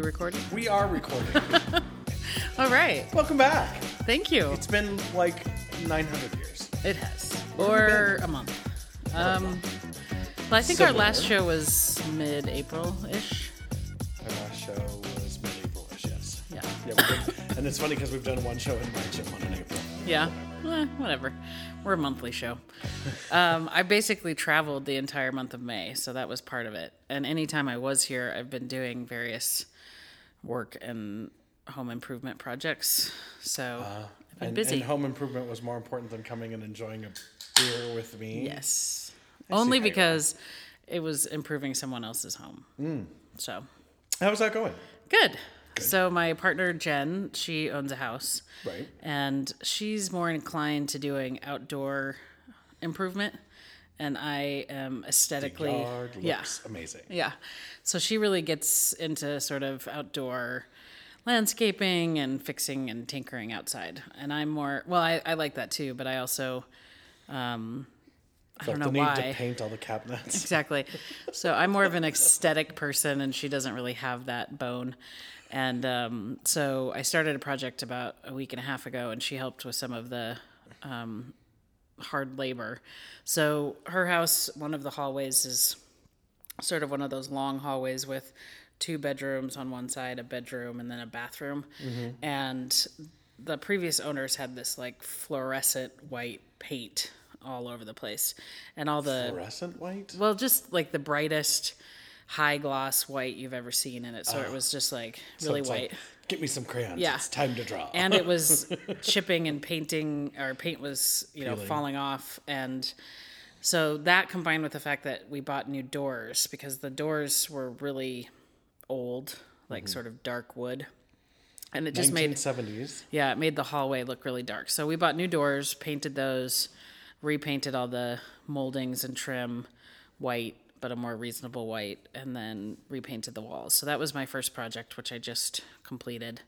we recording? We are recording. All right. Welcome back. Thank you. It's been like 900 years. It has. Where have you Or a month. Um, well, I think our last show was mid April ish. Our last show was mid-April-ish, yes. Yeah. Yeah, we did. and it's funny because we've done one show in March and one in April. Yeah. Eh, whatever. We're a monthly show. Um, I basically traveled the entire month of May, so that was part of it. And anytime I was here, I've been doing various work and home improvement projects. So I've been And, busy. and home improvement was more important than coming and enjoying a beer with me. yes. see Only how you are. because it was improving someone else's home. Hmm. So How's that going? Good. So my partner Jen, she owns a house. Right. And she's more inclined to doing outdoor improvement and I am aesthetically Yard looks yeah. amazing. Yeah. So she really gets into sort of outdoor landscaping and fixing and tinkering outside. And I'm more well, I, I like that too, but I also um I don't know the need why. to paint all the cabinets. Exactly. So I'm more of an aesthetic person, and she doesn't really have that bone. And um, so I started a project about a week and a half ago, and she helped with some of the um, hard labor. So her house, one of the hallways is sort of one of those long hallways with two bedrooms on one side, a bedroom, and then a bathroom. Mm-hmm. And the previous owners had this like fluorescent white paint all over the place, and all the Fluorescent white? well, just like the brightest high gloss white you've ever seen in it. So it was just like really it's white. like, Get me some crayons. Yeah. It's time to draw. and it was chipping and painting, or paint was, you know, Peeling. falling off. And so that combined with the fact that we bought new doors because the doors were really old, like Mm-hmm. sort of dark wood. And it just made 1970s. yeah, it made the hallway look really dark. So we bought new doors, painted those, repainted all the moldings and trim white, but a more reasonable white, and then repainted the walls. So that was my first project, which I just completed.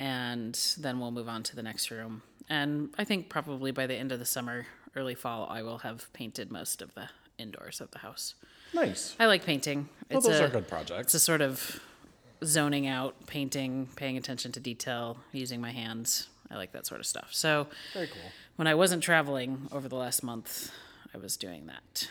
And then we'll move on to the next room. And I think probably by the end of the summer, early fall, I will have painted most of the indoors of the house. Nice. I like painting. Well, It's those a, are good projects. it's a sort of zoning out, painting, paying attention to detail, using my hands. I like that sort of stuff. So Very cool. when I wasn't traveling over the last month, I was doing that.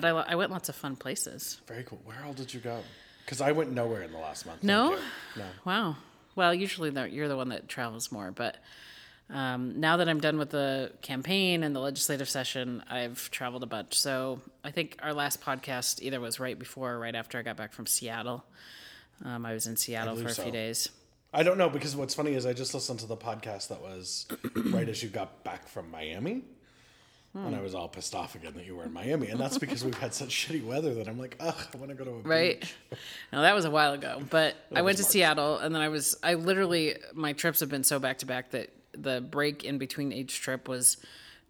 But I, I went lots of fun places. Very cool. Where all did you go? Because I went nowhere in the last month. No? No. Wow. Well, usually you're the one that travels more, but um, now that I'm done with the campaign and the legislative session, I've traveled a bunch. So I think our last podcast either was right before or right after I got back from Seattle. Um, I was in Seattle for a believe few days. I don't know because what's funny is I just listened to the podcast that was right as you got back from Miami. And I was all pissed off again that you were in Miami. And that's because we've had such shitty weather that I'm like, ugh, I want to go to a right beach. no that was a while ago but i went to March. seattle and then i was i literally my trips have been so back to back that the break in between each trip was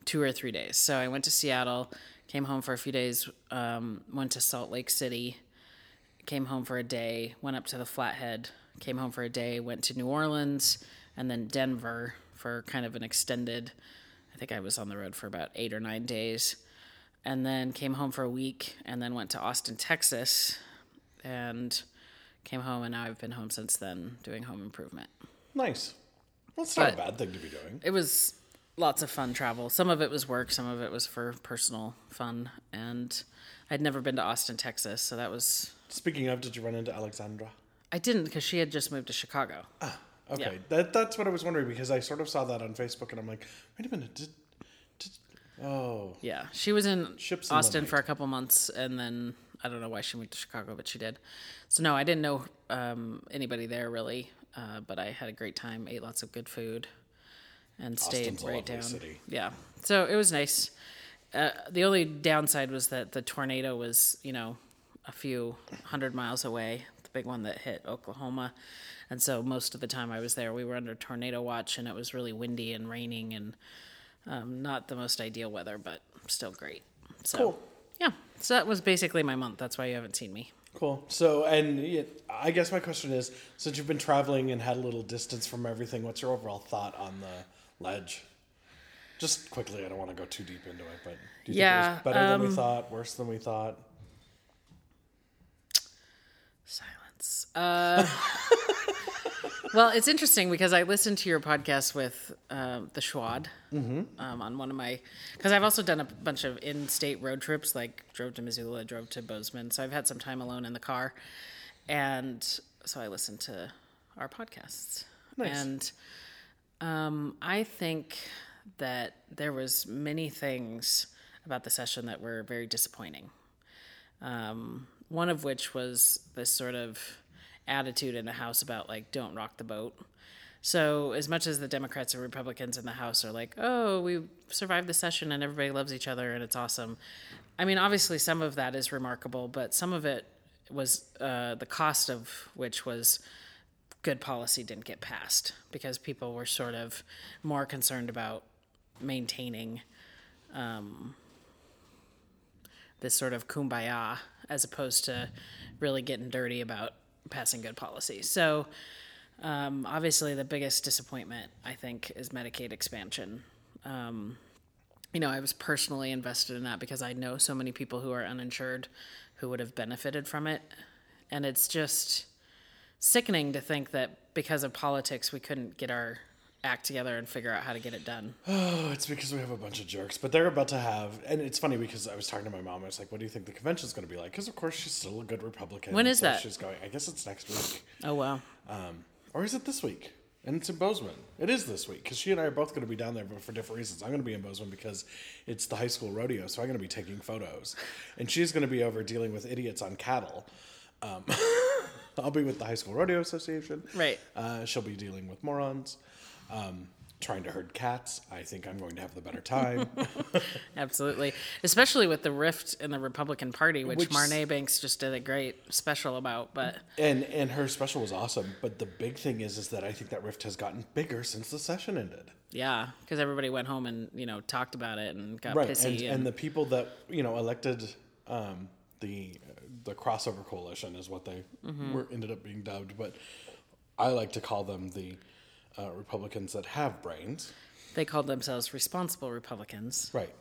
two or three days so i went to seattle came home for a few days um, went to salt lake city came home for a day went up to the flathead came home for a day went to new orleans and then denver for kind of an extended i think i was on the road for about eight or nine days and then came home for a week and then went to Austin, Texas and came home and now I've been home since then doing home improvement. Nice. Well, it's not But- a bad thing to be doing. It was lots of fun travel. Some of it was work, some of it was for personal fun and I'd never been to Austin, Texas, so that was Speaking of, did you run into Alexandra? I didn't because she had just moved to Chicago. Ah. Okay, Yeah. that that's what I was wondering because I sort of saw that on Facebook and I'm like, wait a minute, did, did oh Yeah, she was in Ships Austin for a couple months, and then I don't know why she moved to Chicago, but she did. So no, I didn't know um, anybody there really, uh, but I had a great time. Ate lots of good food, and stayed Austin's right down. city. Yeah, so it was nice. Uh, the only downside was that the tornado was, you know, a few hundred miles away. The big one that hit Oklahoma, and so most of the time I was there, we were under tornado watch, and it was really windy and raining, and um, not the most ideal weather, but still great. So, Cool. Yeah, so that was basically my month. That's why you haven't seen me. Cool. So, and I guess my question is, since you've been traveling and had a little distance from everything, what's your overall thought on the ledge? Just quickly, I don't want to go too deep into it, but do you Yeah, think it was better than we um, thought, worse than we thought? Silence. Uh, well, it's interesting because I listened to your podcast with um, the Schwad um, on one of my because I've also done a bunch of in-state road trips, like drove to Missoula, drove to Bozeman, so I've had some time alone in the car, and so I listened to our podcasts, Nice. and um, I think that there was many things about the session that were very disappointing. Um, one of which was this sort of attitude in the House about like don't rock the boat. So as much as the Democrats and Republicans in the House are like, oh, we survived the session and everybody loves each other and it's awesome. I mean, obviously some of that is remarkable, but some of it was uh, the cost of which was good policy didn't get passed because people were sort of more concerned about maintaining this sort of kumbaya as opposed to really getting dirty about passing good policy. So, um, obviously, the biggest disappointment I think is Medicaid expansion. Um, you know, I was personally invested in that because I know so many people who are uninsured who would have benefited from it. And it's just sickening to think that because of politics, we couldn't get our act together and figure out how to get it done. Oh, it's because we have a bunch of jerks. But they're about to have, and it's funny because I was talking to my mom. I was like, "What do you think the convention's going to be like?" Because of course she's still a good Republican. When is so that? She's going. I guess it's next week, Oh, wow. um, or is it this week? And it's in Bozeman. It is this week because she and I are both going to be down there, but for different reasons. I'm going to be in Bozeman because it's the high school rodeo, so I'm going to be taking photos, and she's going to be over dealing with idiots on cattle. Um, I'll be with the high school rodeo association. Right. Uh, she'll be dealing with morons. Um, trying to herd cats. I think I'm going to have the better time. Absolutely. Especially with the rift in the Republican Party, which, Which- Marnee Banks just did a great special about. But and and her special was awesome. But the big thing is is that I think that rift has gotten bigger since the session ended. yeah, because everybody went home and, you know, talked about it and got Right. pissy. And, And, and the people that, you know, elected um, the the crossover coalition is what they Mm-hmm. were ended up being dubbed. But I like to call them the uh, Republicans that have brains. they called themselves responsible Republicans. Right.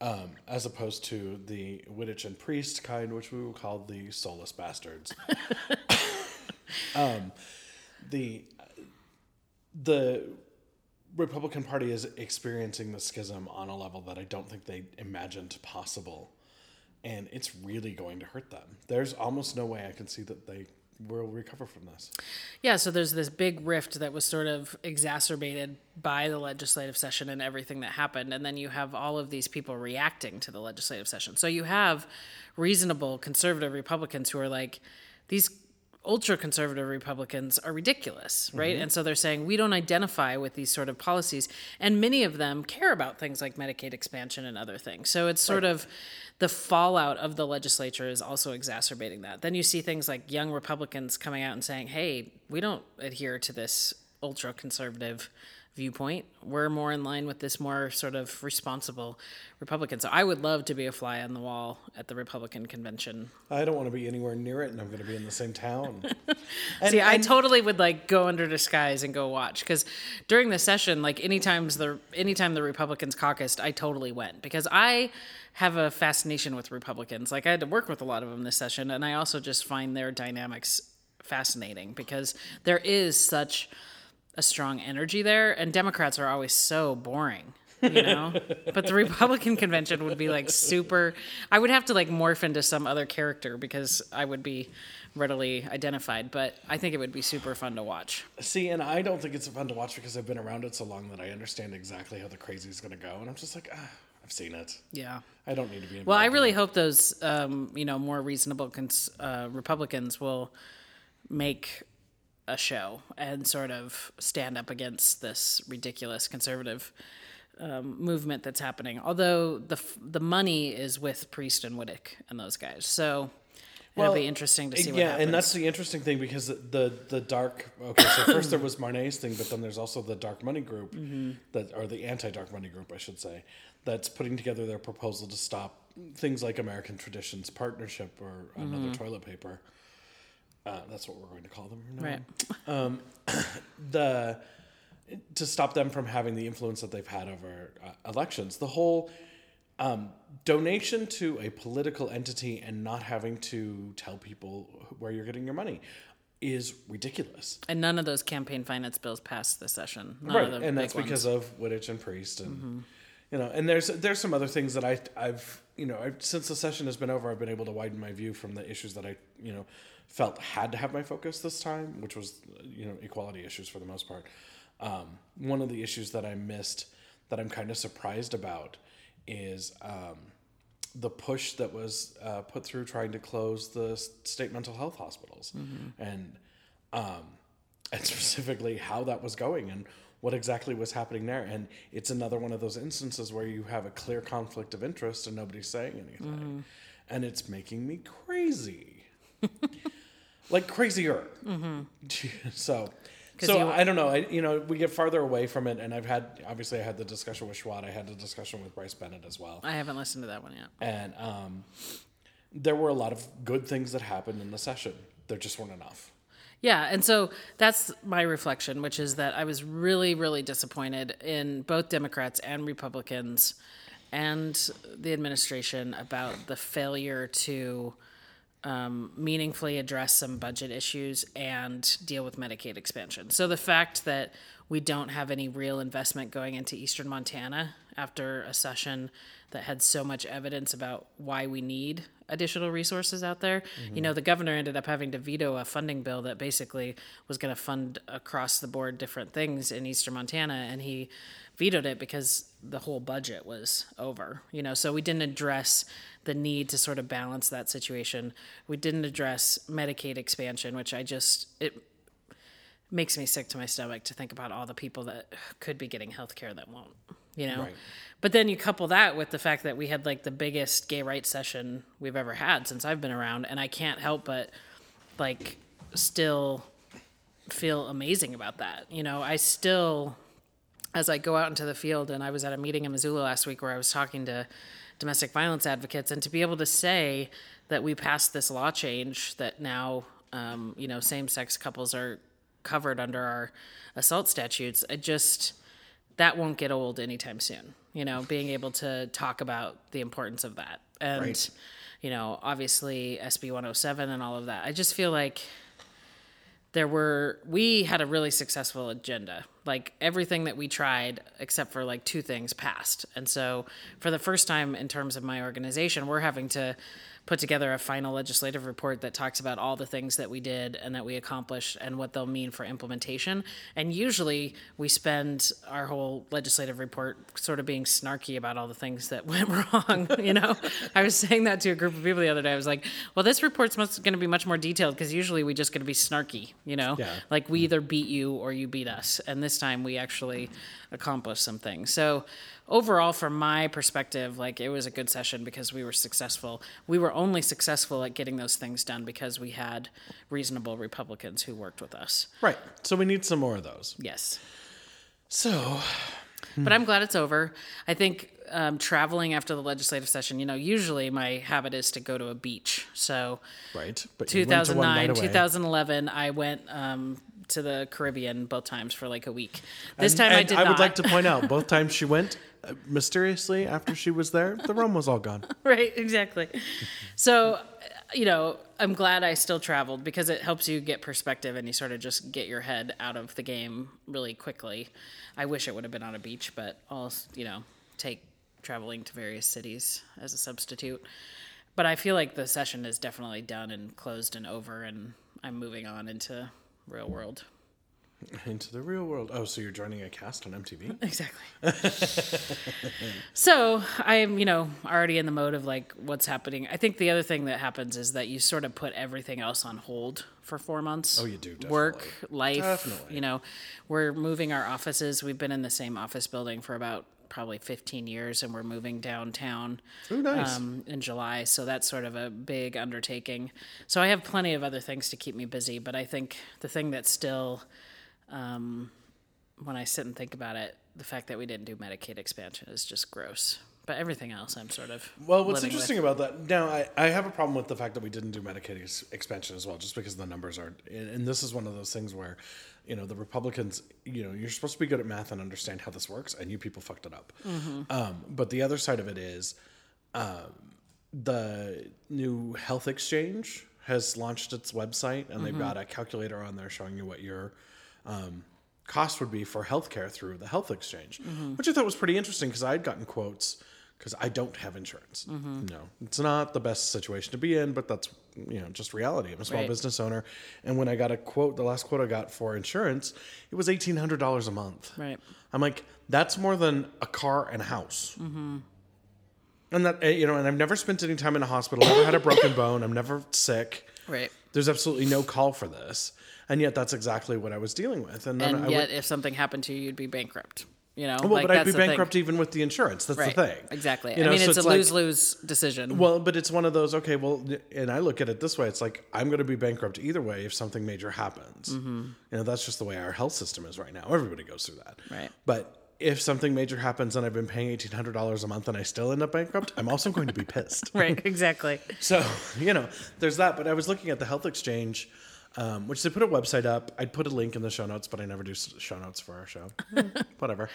Um, as opposed to the Wittich and Priest kind, which we will call the soulless bastards. um, the the Republican Party is experiencing the schism on a level that I don't think they imagined possible, and it's really going to hurt them. There's almost no way I can see that they will recover from this. Yeah, so there's this big rift that was sort of exacerbated by the legislative session and everything that happened. And then you have all of these people reacting to the legislative session. So you have reasonable conservative Republicans who are like, these ultra conservative Republicans are ridiculous, right? Mm-hmm. And so they're saying, we don't identify with these sort of policies. And many of them care about things like Medicaid expansion and other things. So it's sort of the fallout of the legislature is also exacerbating that. Then you see things like young Republicans coming out and saying, hey, we don't adhere to this ultra conservative viewpoint. We're more in line with this more sort of responsible Republican. So I would love to be a fly on the wall at the Republican convention. I don't want to be anywhere near it, and I'm going to be in the same town. And- See, I totally would like go under disguise and go watch because during the session, like anytimes the anytime the Republicans caucused, I totally went because I have a fascination with Republicans. Like I had to work with a lot of them this session, and I also just find their dynamics fascinating because there is such a strong energy there, and Democrats are always so boring. you know but the republican convention would be like super i would have to like morph into some other character because i would be readily identified but i think it would be super fun to watch See, and I don't think it's fun to watch because I've been around it so long that I understand exactly how the crazy is going to go, and I'm just like, ah, I've seen it. yeah I don't need to be. Involved well i really hope those um, you know more reasonable cons- uh, republicans will make a show and sort of stand up against this ridiculous conservative um, movement that's happening. Although the f- the money is with Priest and Wittich and those guys, so it'll be interesting to see what yeah, and that's the interesting thing because the the, the dark. Okay, so first there was Marnee's thing, but then there's also the dark money group Mm-hmm. that, or the anti dark money group, I should say, that's putting together their proposal to stop things like American Traditions Partnership or Mm-hmm. another toilet paper. Uh, that's what we're going to call them. from now right. on. the to stop them from having the influence that they've had over uh, elections. The whole um, donation to a political entity and not having to tell people where you're getting your money. is ridiculous. And none of those campaign finance bills passed this session. None right, of the and that's big because of Wittich and Priest, and you know, and there's there's some other things that I I've you know I've, since the session has been over, I've been able to widen my view from the issues that I you know felt had to have my focus this time, which was you know equality issues for the most part. Um, one of the issues that I missed that I'm kind of surprised about is um, the push that was uh, put through trying to close the state mental health hospitals, and um, and specifically how that was going and what exactly was happening there. And it's another one of those instances where you have a clear conflict of interest and nobody's saying anything, and it's making me crazy, like crazier. so So you- I don't know. I, you know, we get farther away from it, and I've had obviously I had the discussion with Schwad. I had the discussion with Bryce Bennett as well I haven't listened to that one yet. and um, there were a lot of good things that happened in the session. There just weren't enough. Yeah, and so that's my reflection, which is that I was really, really disappointed in both Democrats and Republicans and the administration about the failure to um, meaningfully address some budget issues and deal with Medicaid expansion. So the fact that we don't have any real investment going into eastern Montana after a session that had so much evidence about why we need additional resources out there. You know, the governor ended up having to veto a funding bill that basically was going to fund across the board different things in eastern Montana and he vetoed it because the whole budget was over. You know, so we didn't address the need to sort of balance that situation. We didn't address Medicaid expansion, which I just it makes me sick to my stomach to think about all the people that could be getting health care that won't, you know? Right. But then you couple that with the fact that we had like the biggest gay rights session we've ever had since I've been around, and I can't help but like still feel amazing about that. You know, I still, as I go out into the field, and I was at a meeting in Missoula last week where I was talking to domestic violence advocates, and to be able to say that we passed this law change that now, um, you know, same sex couples are covered under our assault statutes, I just, that won't get old anytime soon. You know, being able to talk about the importance of that. And, Right. you know, obviously SB 107 and all of that. I just feel like there were we had a really successful agenda like everything that we tried except for like two things passed. And so for the first time in terms of my organization we're having to put together a final legislative report that talks about all the things that we did and that we accomplished and what they'll mean for implementation. And usually we spend our whole legislative report sort of being snarky about all the things that went wrong you know? I was saying that to a group of people the other day. I was like well this report's going to be much more detailed because usually we just going to be snarky you know? Yeah. like we either beat you or you beat us. And this time we actually accomplished something. so overall from my perspective like it was a good session because we were successful we were only successful at getting those things done because we had reasonable republicans who worked with us Right. So we need some more of those. yes So but I'm glad it's over. I think um, traveling after the legislative session, you know, usually my habit is to go to a beach. So right, but you went to one 2009, away. 2011, I went um, to the Caribbean both times for like a week. This time I And did I not. would like to point out both times she went uh, mysteriously after she was there, the rum was all gone. right, exactly. So, you know, I'm glad I still traveled because it helps you get perspective and you sort of just get your head out of the game really quickly. I wish it would have been on a beach, but I'll, you know, take traveling to various cities as a substitute. But I feel like the session is definitely done and closed and over, and I'm moving on into real world. Into the real world. Oh, so you're joining a cast on MTV? Exactly. so I'm, you know, already in the mode of like what's happening. I think the other thing that happens is that you sort of put everything else on hold for four months. Oh, you do, Work, life. Definitely. You know, we're moving our offices. We've been in the same office building for about probably 15 years, and we're moving downtown Ooh, nice. um, in July. So that's sort of a big undertaking. So I have plenty of other things to keep me busy, but I think the thing that's still um, when I sit and think about it, the fact that we didn't do Medicaid expansion is just gross. But everything else, I'm sort of Well, what's interesting With. about that now, I, I have a problem with the fact that we didn't do Medicaid ex- expansion as well, just because the numbers are. And, and this is one of those things where, you know, the Republicans, you know, you're supposed to be good at math and understand how this works, and you people fucked it up. Um, but the other side of it is, um, the new health exchange has launched its website, and they've got a calculator on there showing you what your um, cost would be for healthcare through the health exchange, which I thought was pretty interesting because I had gotten quotes because I don't have insurance. No, it's not the best situation to be in, but that's you know just reality. I'm a small Right. business owner, and when I got a quote, the last quote I got for insurance, it was eighteen hundred dollars a month. Right. I'm like, that's more than a car and a house. And that, eh, you know, and I've never spent any time in a hospital, never had a broken bone, I'm never sick. Right. There's absolutely no call for this. And yet that's exactly what I was dealing with. And then And I yet, would, if something happened to you, you'd be bankrupt. You know, well, Like, but I'd be the thing. bankrupt even with the insurance. That's Right. the thing. Exactly. You know, I mean, so it's, a like- lose lose decision. Well, but it's one of those, okay, well, and I look at it this way it's like, I'm going to be bankrupt either way if something major happens. Mm-hmm. You know, that's just the way our health system is right now. Everybody goes through that. Right. But if something major happens and I've been paying $1,800 a month and I still end up bankrupt, I'm also going to be pissed. right. Exactly. So, you know, there's that. But I was looking at the health exchange, um, which they put a website up. I'd put a link in the show notes, but I never do show notes for our show. Whatever.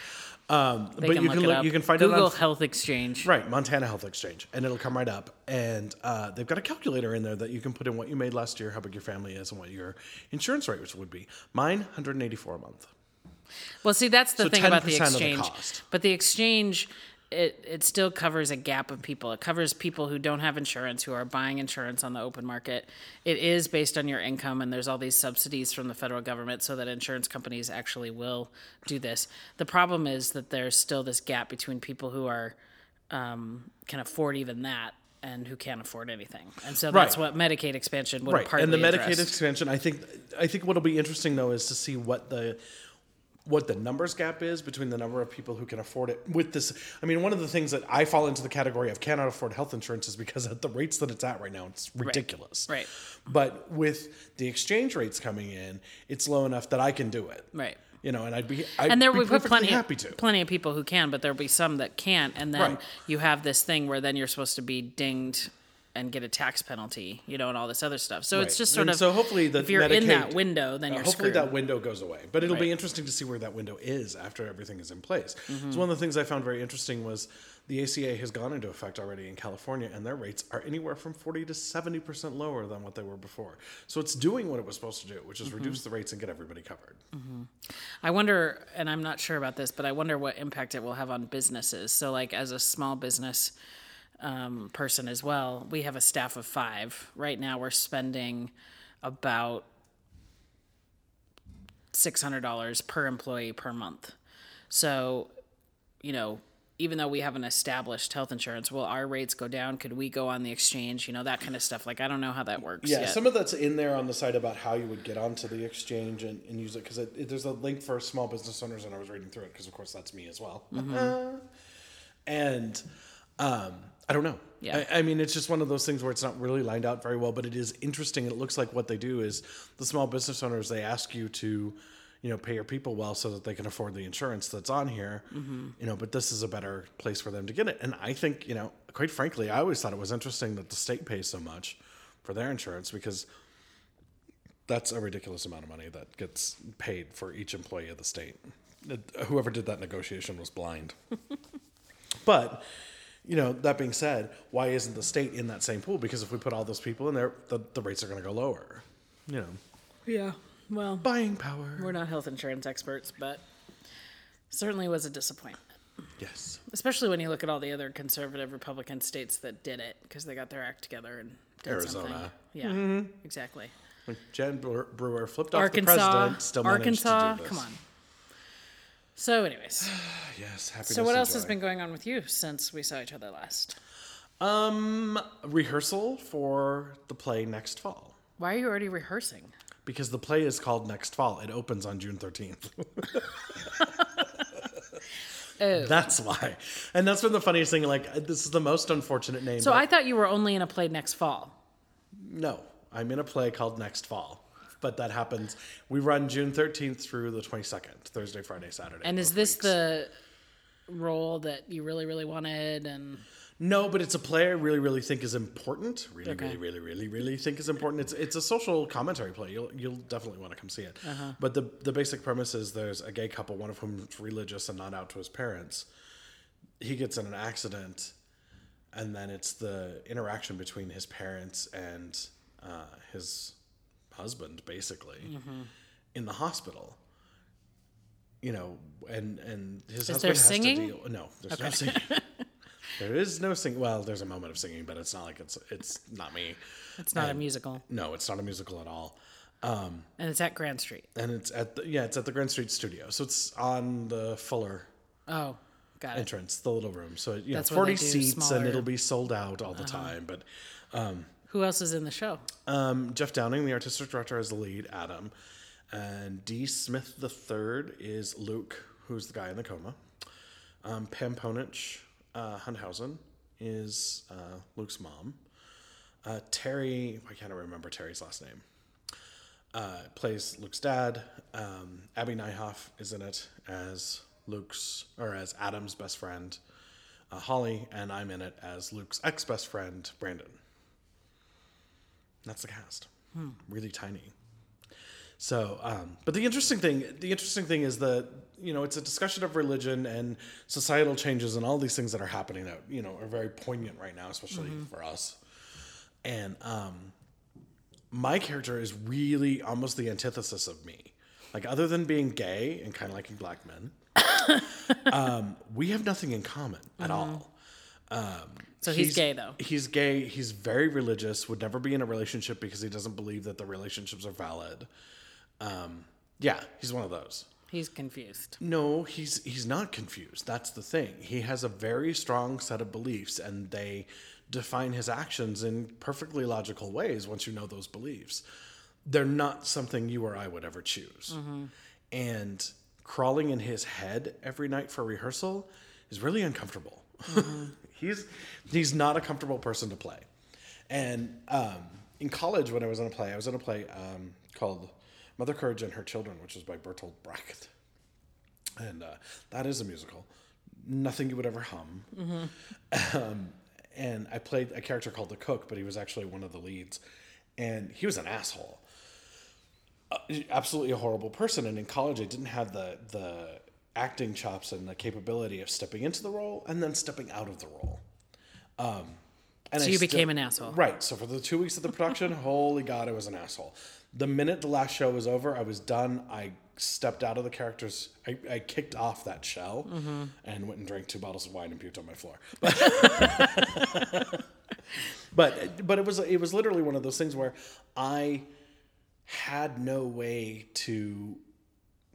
Um, but can you can look, you can find Google it on Health Exchange. Right, Montana Health Exchange, and it'll come right up. And uh, they've got a calculator in there that you can put in what you made last year, how big your family is, and what your insurance rate would be. Mine, 184 a month. Well, see, that's the So thing about the 10% of the exchange. cost. But the exchange, it it still covers a gap of people. It covers people who don't have insurance, who are buying insurance on the open market. It is based on your income, and there's all these subsidies from the federal government so that insurance companies actually will do this. The problem is that there's still this gap between people who are um, can afford even that and who can't afford anything. And so that's Right. what Medicaid expansion would Right, partly and the Medicaid address. expansion. I think, I think what'll be interesting though is to see what the what the numbers gap is between the number of people who can afford it with this. I mean, one of the things that I fall into the category of cannot afford health insurance is because at the rates that it's at right now, it's ridiculous. Right. But with the exchange rates coming in, it's low enough that I can do it. Right. You know, and I'd be I'd and there will be plenty happy to. plenty of people who can, but there'll be some that can't, and then Right. you have this thing where then you're supposed to be dinged and get a tax penalty, you know, and all this other stuff. So it's just sort And of so hopefully the if you're in that window, then Uh, you're hopefully screwed. that window goes away. But it'll be interesting to see where that window is after everything is in place. Mm-hmm. So one of the things I found very interesting was the ACA has gone into effect already in California, and their rates are anywhere from forty to seventy percent lower than what they were before. So it's doing what it was supposed to do, which is Mm-hmm. reduce the rates and get everybody covered. I wonder, and I'm not sure about this, but I wonder what impact it will have on businesses. So, like as a small business um, person as well, we have a staff of five. Right now, we're spending about six hundred dollars per employee per month. So, you know, even though we have an established health insurance, will our rates go down? Could we go on the exchange? You know, that kind of stuff. Like, I don't know how that works. Yeah, yet. some of that's in there on the site about how you would get onto the exchange and, and use it because there's a link for small business owners, and I was reading through it because, of course, that's me as well. and um, I don't know. Yeah. I, I mean, it's just one of those things where it's not really lined out very well, but it is interesting. It looks like what they do is the small business owners they ask you to. You know, pay your people well so that they can afford the insurance that's on here. Mm-hmm. You know, but this is a better place for them to get it. And I think, you know, quite frankly, I always thought it was interesting that the state pays so much for their insurance because that's a ridiculous amount of money that gets paid for each employee of the state. Whoever did that negotiation was blind. but, you know, that being said, why isn't the state in that same pool? Because if we put all those people in there, the, the rates are going to go lower. You know, yeah. Well, buying power. we're not health insurance experts, but certainly was a disappointment. Yes. Especially when you look at all the other conservative Republican states that did it because they got their act together and did Arizona. something. Yeah, mm-hmm. exactly. When Jan Brewer flipped off Arkansas, the president, still managed Arkansas, to do this. come on. So, anyways, Yes, happiness so what else has been going on with you since we saw each other last? Um, rehearsal for the play next fall. Why are you already rehearsing? Because the play is called Next Fall. It opens on June 13th. Oh. That's why. And that's been the funniest thing. Like, this is the most unfortunate name. So I thought you were only in a play next fall. No, I'm in a play called Next Fall. But that happens. We run June 13th through the 22nd, Thursday, Friday, Saturday. And is this weeks. the role that you really, really wanted? And No, but it's a play I really, really think is important. Really, Okay. really, really, really, really think is important. It's it's a social commentary play. You'll you'll definitely want to come see it. But the the basic premise is there's a gay couple, one of whom is religious and not out to his parents. He gets in an accident, and then it's the interaction between his parents and uh, his husband, basically, Mm-hmm. in the hospital. You know, and and his Is husband there has singing? to deal. No, there's no singing. there is no singing. Well, there's a moment of singing, but it's not like it's it's not me. It's not a musical, No, it's not a musical at all. um, and it's at Grand Street. And it's at the yeah, it's at the Grand Street Studio. So it's on the Fuller Oh, got it. entrance, the little room. So you That's know, forty seats, smaller- Uh-huh. and it'll be sold out all the time. But Who else is in the show? um, Jeff Downing, the artistic director, is the lead. Adam and D. Smith the third is Luke, who's the guy in the coma. Um, Pam Ponich uh, is uh, Luke's mom. Uh, Terry, I can't remember Terry's last name. Uh, plays Luke's dad. Um, Abby Nyhoff is in it as Luke's or as Adam's best friend, uh, Holly, and I'm in it as Luke's ex best friend, Brandon. That's the cast. Really tiny. So, um, but the interesting thing, the interesting thing is that you know it's a discussion of religion and societal changes and all these things that are happening that you know are very poignant right now, especially for us. And um, my character is really almost the antithesis of me. Like, other than being gay and kind of liking black men, um, we have nothing in common at all. So he's, gay though. He's gay. He's very religious. Would never be in a relationship because he doesn't believe that the relationships are valid. Um, yeah, he's one of those. He's confused. No, he's he's not confused. That's the thing. He has a very strong set of beliefs, and they define his actions in perfectly logical ways. Once you know those beliefs, they're not something you or I would ever choose. And crawling in his head every night for rehearsal is really uncomfortable. he's he's not a comfortable person to play. And um, in college, when I was in a play, I was in a play um, called Mother Courage and Her Children, which was by Bertolt Brecht and uh, that is a musical. Nothing you would ever hum. Um, and I played a character called the cook, but he was actually one of the leads, and he was an asshole. Uh, absolutely a horrible person. And in college, I didn't have the the acting chops and the capability of stepping into the role and then stepping out of the role. Um, and So I you still- became an asshole. Right. So for the two weeks of the production, holy God, I was an asshole. The minute the last show was over, I was done. I stepped out of the characters. I, I kicked off that shell Mm-hmm. and went and drank two bottles of wine and puked on my floor. But, but but it was it was literally one of those things where I had no way to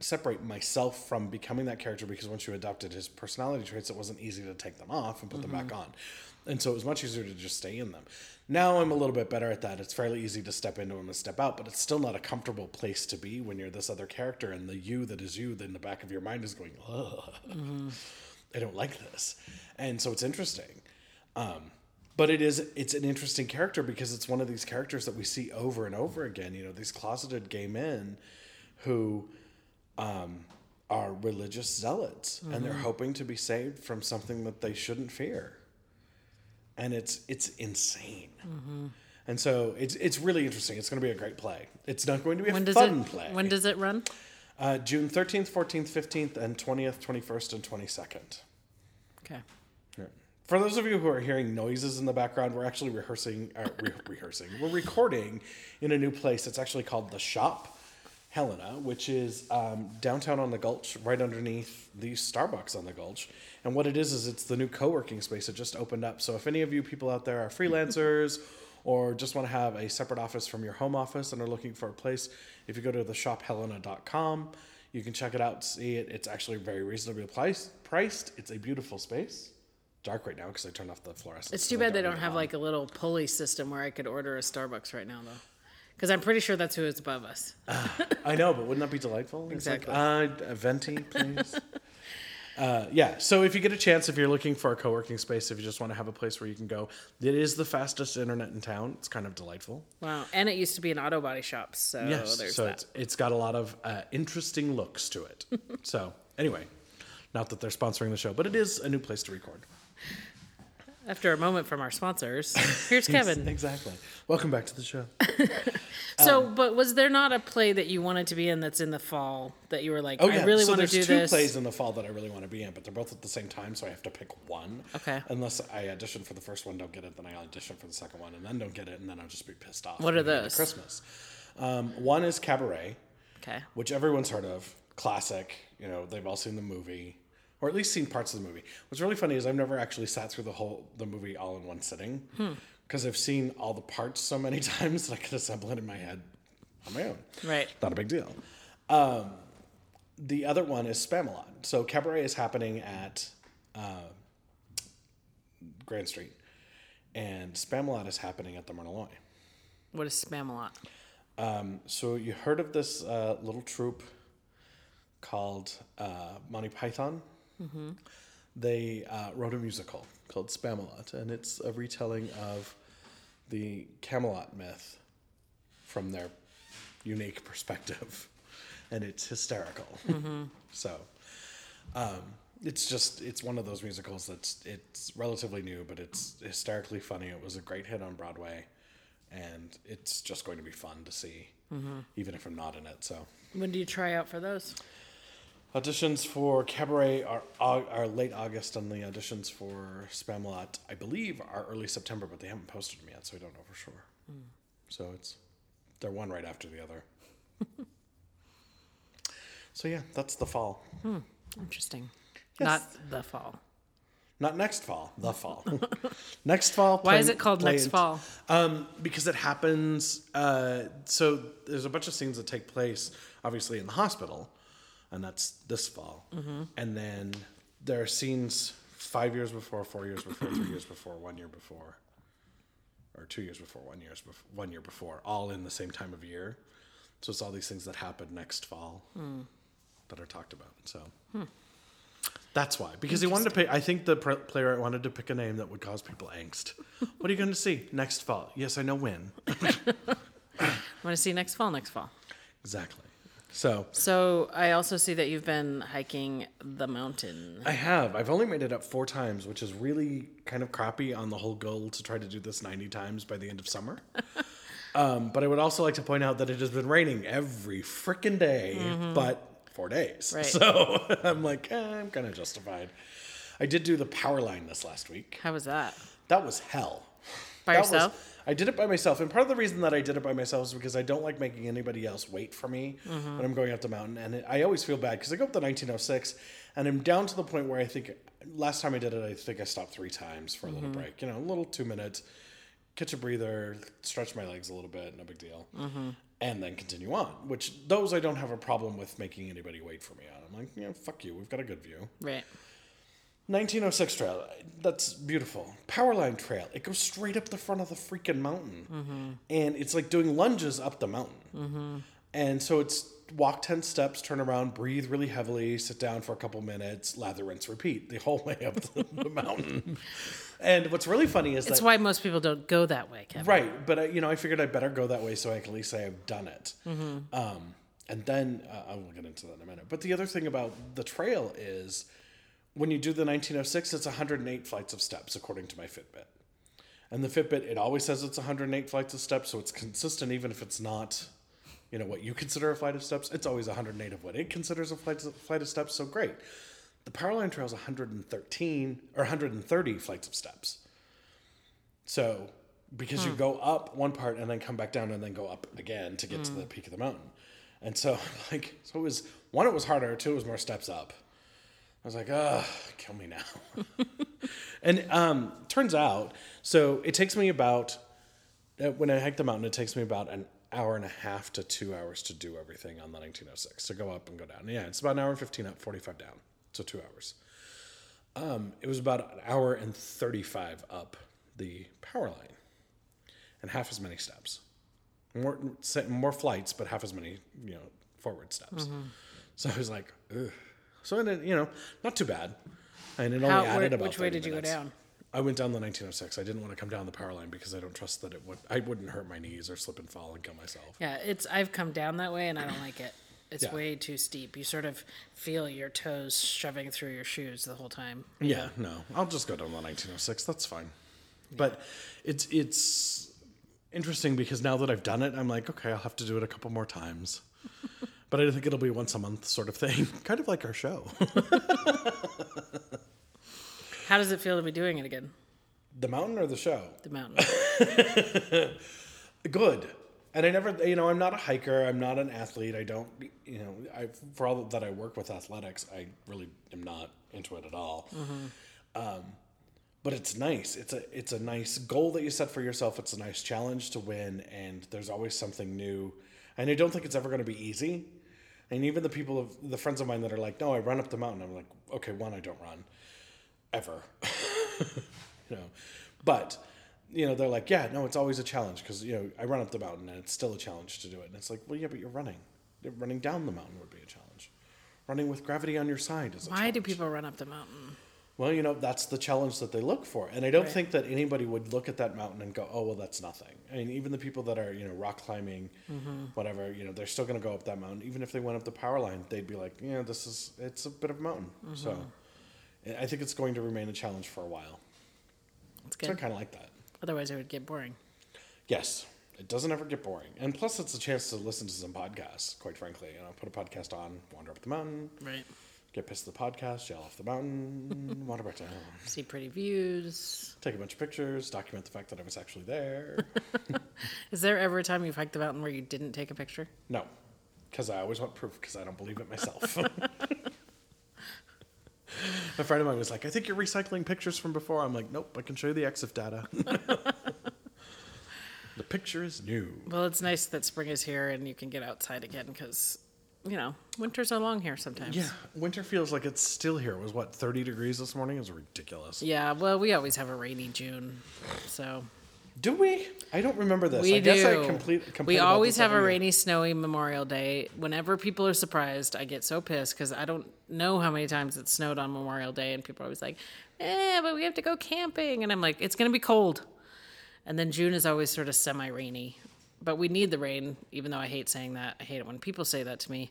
separate myself from becoming that character because once you adopted his personality traits, it wasn't easy to take them off and put them back on. And so it was much easier to just stay in them. Now I'm a little bit better at that. It's fairly easy to step into them and step out, but it's still not a comfortable place to be when you're this other character and the you that is you, in the back of your mind is going, ugh, I don't like this. And so it's interesting. Um, but it is it's an interesting character because it's one of these characters that we see over and over again you know these closeted gay men who um, are religious zealots and they're hoping to be saved from something that they shouldn't fear and it's it's insane and so it's it's really interesting it's going to be a great play it's not going to be a When does fun it? play When does it run? uh, june 13th 14th 15th and 20th 21st and 22nd Okay. yeah. For those of you who are hearing noises in the background, we're actually rehearsing, uh, re- rehearsing. We're recording in a new place. It's actually called the Shop, Helena, which is um, downtown on the Gulch, right underneath the Starbucks on the Gulch. And what it is is it's the new co-working space that just opened up. So if any of you people out there are freelancers or just want to have a separate office from your home office and are looking for a place, if you go to the shophelena.com, you can check it out, see it. It's actually very reasonably priced. Priced. It's a beautiful space. Dark right now because I turned off the fluorescent. It's too bad they don't have like a little pulley system where I could order a Starbucks right now, though. Because I'm pretty sure that's who is above us. I know, but wouldn't that be delightful? Exactly. Like, uh, venti, please. uh, yeah. So if you get a chance, if you're looking for a co-working space, if you just want to have a place where you can go, it is the fastest internet in town. It's kind of delightful. Wow. And it used to be an auto body shop, so yes. there's so that. it's it's got a lot of uh, interesting looks to it. so anyway, not that they're sponsoring the show, but it is a new place to record. After a moment from our sponsors, here's Kevin. Exactly. Welcome back to the show. So, but was there not a play that you wanted to be in that's in the fall that you were like, Oh I yeah, really so want to do this? there's two plays in the fall that I really want to be in, but they're both at the same time, so I have to pick one. Okay. Unless I audition for the first one, don't get it, then I audition for the second one, and then don't get it, and then I'll just be pissed off. What are we get to those? Christmas. Um, one is Cabaret, Okay. which everyone's heard of, classic. You know, they've all seen the movie, or at least seen parts of the movie. What's really funny is I've never actually sat through the whole the movie all in one sitting, Hmm. because I've seen all the parts so many times that I can assemble it in my head on my own. Right. Not a big deal. Um, the other one is Spamalot. So Cabaret is happening at uh, Grand Street, and Spamalot is happening at the Myrna Loy. What is Spamalot? So you heard of this uh, little troupe called uh, Monty Python? They uh, wrote a musical called Spamalot, and it's a retelling of the Camelot myth from their unique perspective, and it's hysterical. so um, it's just it's one of those musicals that's it's relatively new, but it's hysterically funny. It was a great hit on Broadway, and it's just going to be fun to see, even if I'm not in it. So When do you try out for those? Auditions for Cabaret are are late August, and the auditions for Spamalot, I believe, are early September, but they haven't posted them yet, so I don't know for sure. So it's they're one right after the other. so yeah, that's the fall. Interesting. Yes. Not the fall. Not next fall, the fall. next fall. Why is it called play next fall? Um, because it happens. Uh, so there's a bunch of scenes that take place, obviously, in the hospital, and that's this fall. Mm-hmm. And then there are scenes five years before, four years before, three years before, one year before, or two years before, one years before, one year before, all in the same time of year. So it's all these things that happen next fall Hmm. that are talked about. So. That's why, because he wanted to pick. I think the pr- playwright wanted to pick a name that would cause people angst. What are you going to see next fall? Yes, I know when. I want to see next fall, next fall. Exactly. So So I also see that you've been hiking the mountain. I have. I've only made it up four times, which is really kind of crappy on the whole goal to try to do this 90 times by the end of summer. um, but I would also like to point out that it has been raining every freaking day, but four days. Right. So I'm like, eh, I'm kind of justified. I did do the power line this last week. How was that? That was hell. By That was- yourself? I did it by myself, and part of the reason that I did it by myself is because I don't like making anybody else wait for me Mm-hmm. when I'm going up the mountain, and it, I always feel bad because I go up the 1906, and I'm down to the point where I think last time I did it, I think I stopped three times for a Mm-hmm. little break, you know, a little two minutes, catch a breather, stretch my legs a little bit, no big deal, Mm-hmm. and then continue on. Which those I don't have a problem with making anybody wait for me on. I'm like, yeah, fuck you, we've got a good view. Right. 1906 trail. That's beautiful. Powerline trail. It goes straight up the front of the freaking mountain, and it's like doing lunges up the mountain. And so it's walk 10 steps, turn around, breathe really heavily, sit down for a couple minutes, lather, rinse, repeat the whole way up the, the mountain. And what's really funny is It's that why most people don't go that way, Kevin. Right, but I, you know, I figured I better go that way so I can at least say I've done it. Mm-hmm. Um, and then uh, I will get into that in a minute. But the other thing about the trail is when you do the 1906, it's 108 flights of steps according to my Fitbit. And the Fitbit, it always says it's 108 flights of steps, so it's consistent even if it's not, you know, what you consider a flight of steps. It's always 108 of what it considers a flight of, flight of steps. So great. The Powerline Trail is 113 or 130 flights of steps. So, because you hmm. go up one part and then come back down and then go up again to get to the hmm. peak of the mountain. And so, like, so it was one, it was harder, two, it was more steps up. I was like, ugh, kill me now. and um, turns out, so it takes me about, uh, when I hike the mountain, it takes me about an hour and a half to two hours to do everything on the 1906 to go up and go down. Yeah, it's about an hour and 15 up, 45 down. So two hours. Um, it was about an hour and 35 up the power line and half as many steps. More, more flights, but half as many, you know, forward steps. So I was like, ugh. So ended, you know, not too bad. And it only How, added where, about which way 30 did you go down? I went down the 1906. I didn't want to come down the power line because I don't trust that it would. I wouldn't hurt my knees or slip and fall and kill myself. Yeah, it's I've come down that way and I don't like it. It's Yeah. way too steep. You sort of feel your toes shoving through your shoes the whole time. Yeah, no, I'll just go down the 1906. That's fine. But it's it's interesting because now that I've done it, I'm like, okay, I'll have to do it a couple more times. but I think it'll be once a month sort of thing, kind of like our show. How does it feel to be doing it again? the mountain or the show? The mountain. Good. And I never, you know, I'm not a hiker. I'm not an athlete. I don't, you know, I for all that I work with athletics, I really am not into it at all. Um, but it's nice. It's a it's a nice goal that you set for yourself. It's a nice challenge to win, and there's always something new. And I don't think it's ever going to be easy. And even the people of the friends of mine that are like, no, I run up the mountain. I'm like, okay, one, I don't run, ever. you know, but you know they're like, yeah, no, it's always a challenge because you know I run up the mountain and it's still a challenge to do it. And it's like, well, yeah, but you're running. Running down the mountain would be a challenge. Running with gravity on your side is a Why do people run up the mountain? Well, you know, that's the challenge that they look for. And I don't Right. think that anybody would look at that mountain and go, oh, well, that's nothing. I mean, even the people that are, you know, rock climbing, Mm-hmm. whatever, you know, they're still going to go up that mountain. Even if they went up the power line, they'd be like, yeah, this is, it's a bit of a mountain. So Mm-hmm. I think it's going to remain a challenge for a while. It's So I good. kind of like that. Otherwise, it would get boring. Yes. It doesn't ever get boring. And plus, it's a chance to listen to some podcasts, quite frankly. You know, put a podcast on, wander up the mountain, Right. Get pissed at the podcast, yell off the mountain, wander back down. See pretty views. Take a bunch of pictures, document the fact that I was actually there. Is there ever a time you've hiked the mountain where you didn't take a picture? No, because I always want proof because I don't believe it myself. a friend of mine was like, I think you're recycling pictures from before. I'm like, nope, I can show you the EXIF data. the picture is new. Well, it's nice that spring is here and you can get outside again because, you know, winters are long here sometimes. Yeah, winter feels like it's still here. It was what, 30 degrees this morning? It was ridiculous. Yeah, well, we always have a rainy June, so Do we? I don't remember this. we I guess do. I complete, we always have a year. rainy, snowy Memorial Day. Whenever people are surprised, I get so pissed because I don't know how many times it snowed on Memorial Day, and people are always like, "Eh, but we have to go camping," and I'm like, "It's gonna be cold." And then June is always sort of semi-rainy, but we need the rain, even though I hate saying that. I hate it when people say that to me.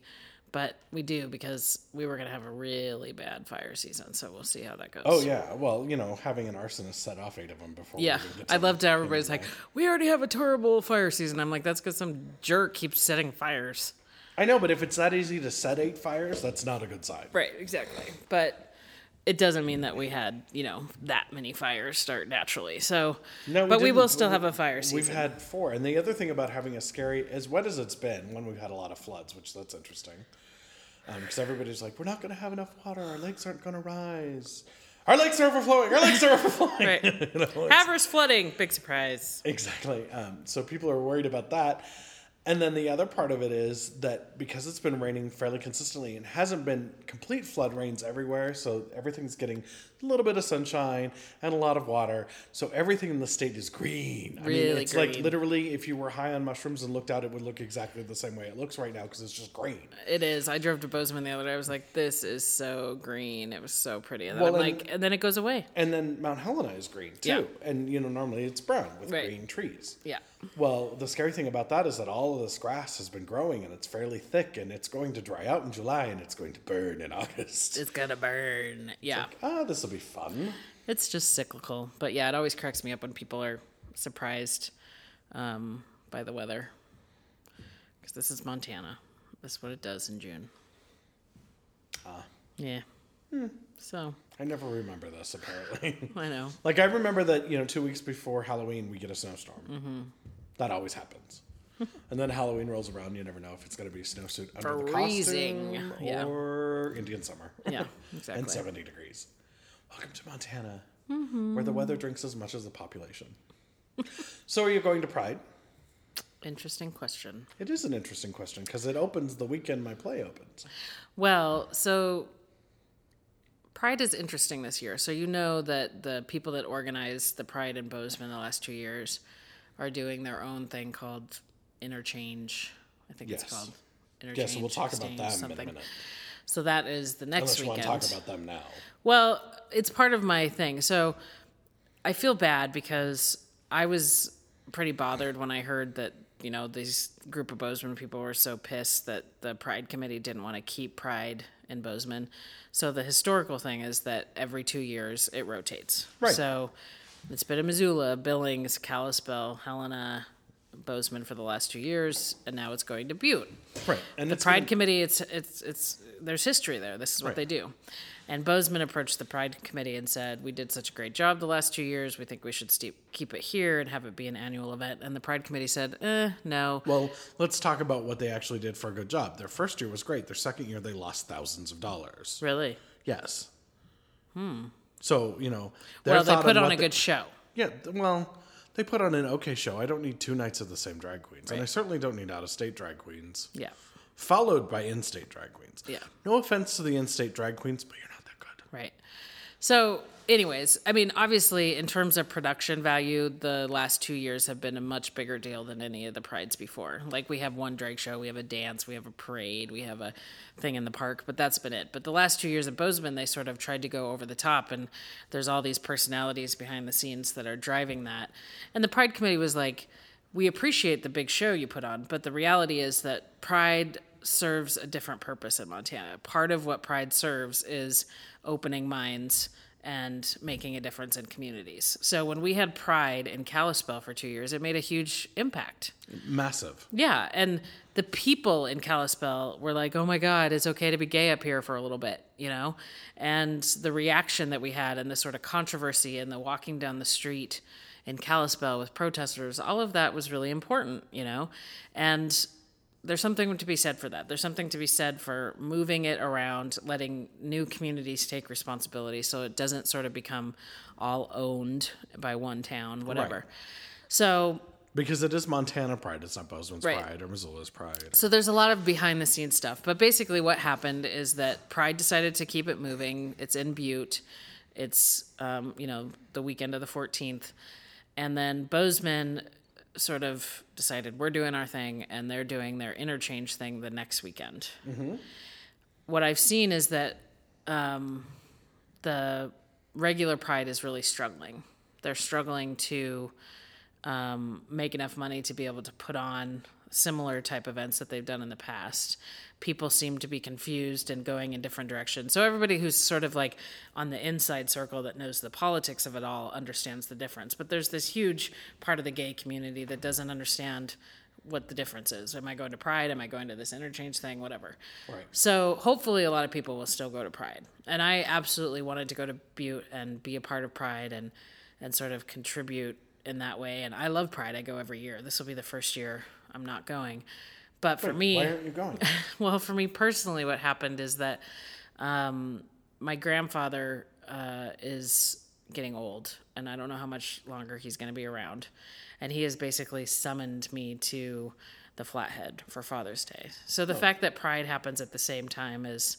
But we do because we were going to have a really bad fire season, so we'll see how that goes. Oh, yeah. Well, you know, having an arsonist set off eight of them before. Yeah, even get to I loved how everybody's like, we already have a terrible fire season. I'm like, that's because some jerk keeps setting fires. I know, but if it's that easy to set eight fires, that's not a good sign. Right, exactly. But it doesn't mean that we had, you know, that many fires start naturally. So, No, but we will still have a fire season. We've had four, and the other thing about having a scary, as wet as it's been, when we've had a lot of floods, which that's interesting, because everybody's like, we're not going to have enough water, our lakes aren't going to rise, our lakes are overflowing, our lakes are overflowing. right. You know, Havre's flooding, big surprise. Exactly. Um, so people are worried about that. And then the other part of it is that because it's been raining fairly consistently and hasn't been complete flood rains everywhere, so everything's getting a little bit of sunshine and a lot of water. So everything in the state is green. I mean, Really it's like literally if you were high on mushrooms and looked out, it would look exactly the same way it looks right now because it's just green. It is. I drove to Bozeman the other day. I was like, this is so green. It was so pretty. And then Well, I'm and- like, and then it goes away. And then Mount Helena is green too. Yeah. And you know, normally it's brown with Right. green trees. Yeah. Well, the scary thing about that is that all of this grass has been growing and it's fairly thick and it's going to dry out in July and it's going to burn in August. It's gonna burn. Yeah. Ah, this will be fun. It's just cyclical. But yeah, it always cracks me up when people are surprised um, by the weather. Because this is Montana. This is what it does in June. Ah. Yeah. So, I never remember this apparently. I know. like I remember that you know two weeks before Halloween we get a snowstorm. Mm-hmm. That always happens. and then Halloween rolls around, you never know if it's going to be a snowsuit under the Freezing, costume yeah. or Indian summer. Yeah, exactly. and 70 degrees. Welcome to Montana, Mm-hmm. where the weather drinks as much as the population. so, are you going to Pride? Interesting question. It is an interesting question because it opens the weekend my play opens. Well, so Pride is interesting this year. So you know that the people that organized the Pride in Bozeman the last two years are doing their own thing called Interchange. I think Yes. it's called Interchange. Yeah, so we'll talk about that something. in a minute. So that is the next Unless you weekend. want to talk about them now. Well, it's part of my thing. So I feel bad because I was pretty bothered when I heard that you know, these group of Bozeman people were so pissed that the Pride Committee didn't want to keep Pride in Bozeman. So the historical thing is that every two years it rotates. Right. So it's been in Missoula, Billings, Kalispell, Helena, Bozeman for the last two years, and now it's going to Butte. Right. And The Pride gonna- Committee, it's it's it's there's history there. This is what Right. they do. And Bozeman approached the Pride Committee and said, "We did such a great job the last two years. We think we should steep, keep it here and have it be an annual event." And the Pride Committee said, "Eh, no." Well, let's talk about what they actually did for a good job. Their first year was great. Their second year, they lost thousands of dollars. Really? Yes. Hmm. So you know, Well, they put on a they- good show. Yeah. Well, they put on an okay show. I don't need two nights of the same drag queens, and I certainly don't need out-of-state drag queens. Yeah. Followed by in-state drag queens. Yeah. No offense to the in-state drag queens, but you're not that good. Right. So, anyways, I mean, obviously, in terms of production value, the last two years have been a much bigger deal than any of the prides before. Like, we have one drag show, we have a dance, we have a parade, we have a thing in the park, but that's been it. But the last two years at Bozeman, they sort of tried to go over the top, and there's all these personalities behind the scenes that are driving that. And the Pride Committee was like, we appreciate the big show you put on, but the reality is that Pride serves a different purpose in Montana. Part of what Pride serves is opening minds and making a difference in communities. So when we had Pride in Kalispell for two years, it made a huge impact. Massive. Yeah, and the people in Kalispell were like, "Oh my God, it's okay to be gay up here for a little bit," you know. And the reaction that we had, and the sort of controversy, and the walking down the street in Kalispell with protesters, all of that was really important, you know. And there's something to be said for that. There's something to be said for moving it around, letting new communities take responsibility, so it doesn't sort of become all owned by one town, whatever. Right. So Because it is Montana Pride. It's not Bozeman's Right. Pride or Missoula's Pride. So there's a lot of behind the scenes stuff. But basically, what happened is that Pride decided to keep it moving. It's in Butte. It's, um, you know, the weekend of the 14th. And then Bozeman sort of decided we're doing our thing and they're doing their interchange thing the next weekend. What I've seen is that um, the regular Pride is really struggling. They're struggling to um, make enough money to be able to put on similar type events that they've done in the past. People seem to be confused and going in different directions. So everybody who's sort of like on the inside circle that knows the politics of it all understands the difference. But there's this huge part of the gay community that doesn't understand what the difference is. Am I going to Pride? Am I going to this interchange thing? Whatever. Right. So hopefully a lot of people will still go to Pride. And I absolutely wanted to go to Butte and be a part of Pride and and sort of contribute in that way. And I love Pride. I go every year. This will be the first year I'm not going. But for me, Why aren't you going? well, for me personally, what happened is that um, my grandfather uh, is getting old, and I don't know how much longer he's going to be around. And he has basically summoned me to the Flathead for Father's Day. So the fact that Pride happens at the same time as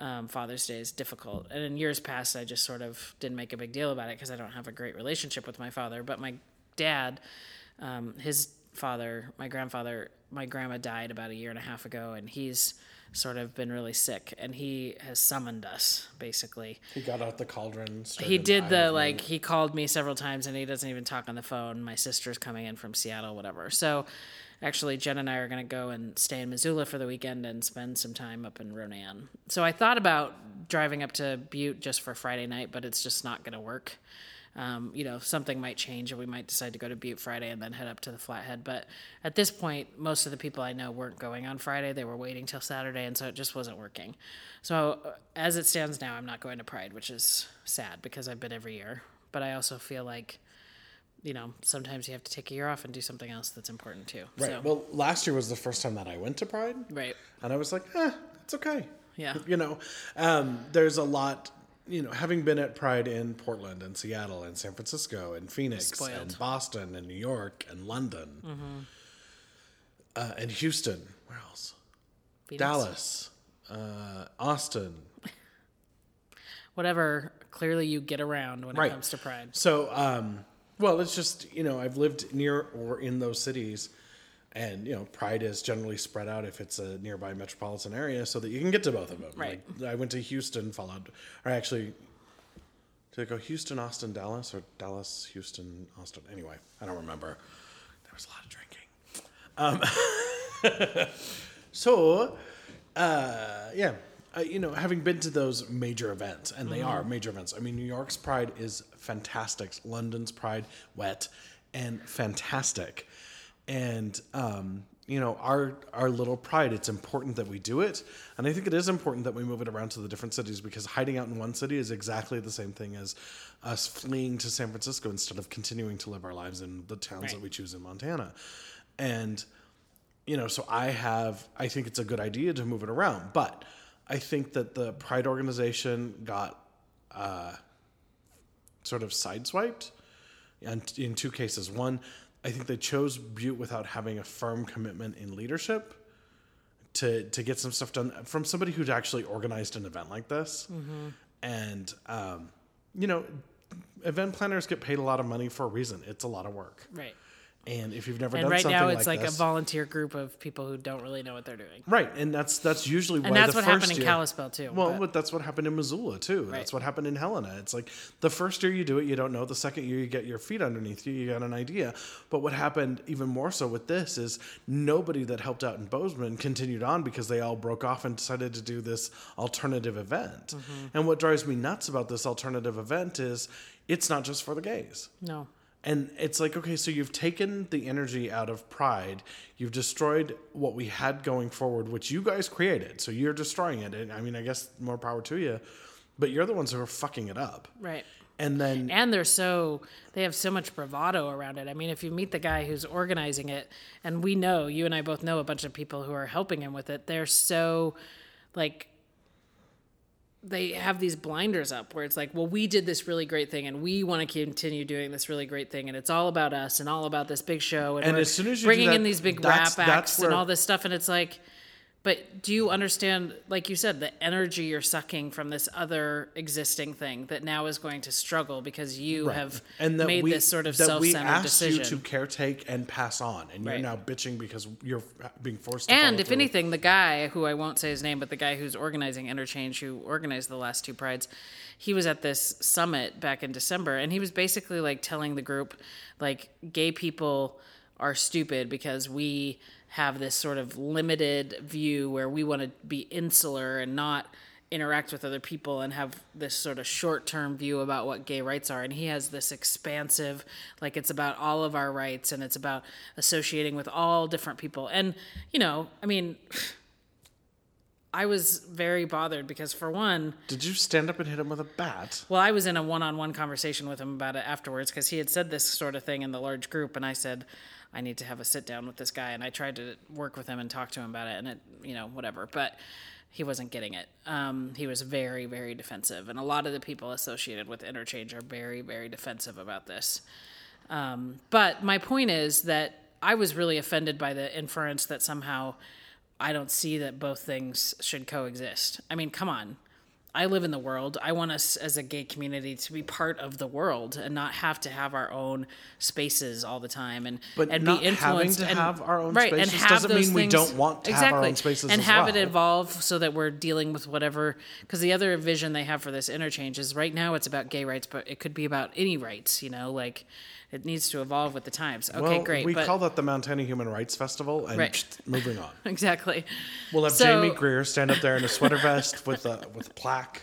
um, Father's Day is difficult. And in years past, I just sort of didn't make a big deal about it because I don't have a great relationship with my father. But my dad, um, his father, my grandfather, my grandma died about a year and a half ago, and he's sort of been really sick, and he has summoned us basically. he got out the cauldron. He did the like he called me several times and he doesn't even talk on the phone. My sister's coming in from Seattle, whatever. So actually Jen and I are gonna go and stay in Missoula for the weekend and spend some time up in Ronan. So I thought about driving up to Butte just for Friday night, but it's just not gonna work. Um, you know, something might change and we might decide to go to Butte Friday and then head up to the Flathead. But at this point, most of the people I know weren't going on Friday. They were waiting till Saturday, and so it just wasn't working. So uh, as it stands now, I'm not going to Pride, which is sad because I've been every year. But I also feel like, you know, sometimes you have to take a year off and do something else that's important too. Right. So, Well, last year was the first time that I went to Pride. right. And I was like, eh, it's okay. Yeah. You know, um, there's a lot, you know, having been at Pride in Portland and Seattle and San Francisco and Phoenix Spoiled. and Boston and New York and London Mm-hmm. uh, and Houston. Where else? Phoenix. Dallas, uh, Austin. Whatever. Clearly, you get around when Right. it comes to Pride. So, um, well, it's just, you know, I've lived near or in those cities. And, you know, Pride is generally spread out if it's a nearby metropolitan area so that you can get to both of them. Right. Like, I went to Houston, followed, or actually, did I go Houston, Austin, Dallas, or Dallas, Houston, Austin? Anyway, I don't remember. There was a lot of drinking. So, uh, yeah, uh, you know, having been to those major events, and they are major events. I mean, New York's Pride is fantastic. London's Pride, wet and fantastic, and um, you know, our our little Pride. It's important that we do it, and I think it is important that we move it around to the different cities because hiding out in one city is exactly the same thing as us fleeing to San Francisco instead of continuing to live our lives in the towns that we choose in Montana, and you know, so I have, I think it's a good idea to move it around, but I think that the Pride organization got uh, sort of sideswiped and in two cases. One, I think they chose Butte without having a firm commitment in leadership to to get some stuff done from somebody who'd actually organized an event like this, and um, you know, event planners get paid a lot of money for a reason. It's a lot of work, Right. And if you've never And done right something now it's like, like, this, a volunteer group of people who don't really know what they're doing. Right, and that's that's usually why And that's the what happened in Kalispell too. Well, but- that's what happened in Missoula too. That's what happened in Helena. It's like the first year you do it, you don't know. The second year you get your feet underneath you, you got an idea. But what happened even more so with this is nobody that helped out in Bozeman continued on because they all broke off and decided to do this alternative event. Mm-hmm. And what drives me nuts about this alternative event is it's not just for the gays. no. And it's like, okay, so you've taken the energy out of pride. You've destroyed what we had going forward, which you guys created. So you're destroying it. And I mean, I guess more power to you. But you're the ones who are fucking it up. Right. And then, and they're so they have so much bravado around it. I mean, if you meet the guy who's organizing it, and we know you and I both know a bunch of people who are helping him with it, they're so like they have these blinders up where it's like, well, we did this really great thing, and we want to continue doing this really great thing, and it's all about us and all about this big show, and, And as soon as you bringing that, in these big rap acts and all this stuff, and it's like. But do you understand, like you said, the energy you're sucking from this other existing thing that now is going to struggle because you have and that made we, this sort of that we asked decision? you to caretake and pass on. And you're Right. now bitching because you're being forced to and if through. anything, the guy who I won't say his name, but the guy who's organizing Interchange, who organized the last two prides, he was at this summit back in December, and he was basically like telling the group, like, gay people are stupid because we have this sort of limited view where we want to be insular and not interact with other people and have this sort of short-term view about what gay rights are and he has this expansive like it's about all of our rights and it's about associating with all different people and you know i mean i was very bothered because for one Did you stand up and hit him with a bat? well, I was in a one-on-one conversation with him about it afterwards because he had said this sort of thing in the large group, and I said, I need to have a sit down with this guy, and I tried to work with him and talk to him about it, and it, you know, whatever, but he wasn't getting it. Um, he was very, very defensive, and a lot of the people associated with Interchange are very, very defensive about this. Um, but my point is that I was really offended by the inference that somehow I don't see that both things should coexist. I mean, come on. I live in the world. I want us as a gay community to be part of the world and not have to have our own spaces all the time and But and not be having influenced to and, have our own right, and spaces have doesn't those mean we things- don't want to have our own spaces and have it evolve so that we're dealing with whatever because the other vision they have for this interchange is right now it's about gay rights but it could be about any rights you know like it needs to evolve with the times okay well, great we but call that the Montana Human Rights Festival, and Right. moving on. exactly We'll have So- Jamee Greer stand up there in a sweater vest with a with a plaque,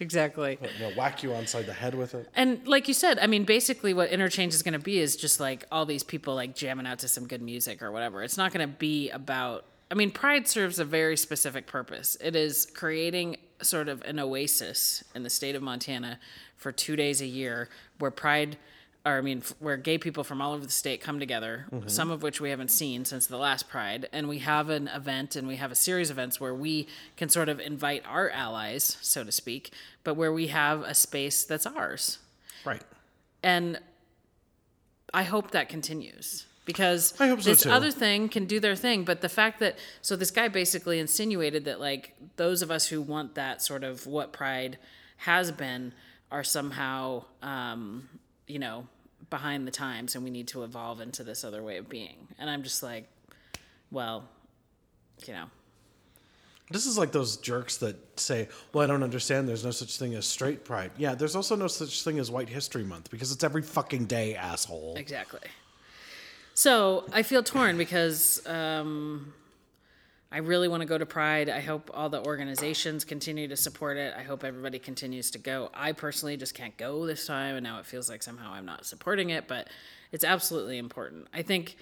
exactly you know, whack you onside the head with it. And like you said, I mean, basically, what interchange is going to be is just like all these people like jamming out to some good music or whatever. It's not going to be about. I mean, Pride serves a very specific purpose. It is creating sort of an oasis in the state of Montana for two days a year, where Pride, or I mean, where gay people from all over the state come together. Some of which we haven't seen since the last Pride, and we have an event and we have a series of events where we can sort of invite our allies, so to speak, but where we have a space that's ours Right. and I hope that continues because I hope so, this too. other thing can do their thing. But the fact that so this guy basically insinuated that like those of us who want that sort of what pride has been are somehow um, you know behind the times and we need to evolve into this other way of being. And I'm just like, well, you know, This is like those jerks that say, "Well, I don't understand. There's no such thing as straight pride." Yeah, there's also no such thing as White History Month because it's every fucking day, asshole. Exactly. So I feel torn because um, I really want to go to Pride. I hope all the organizations continue to support it. I hope everybody continues to go. I personally just can't go this time, and now it feels like somehow I'm not supporting it, but it's absolutely important. I think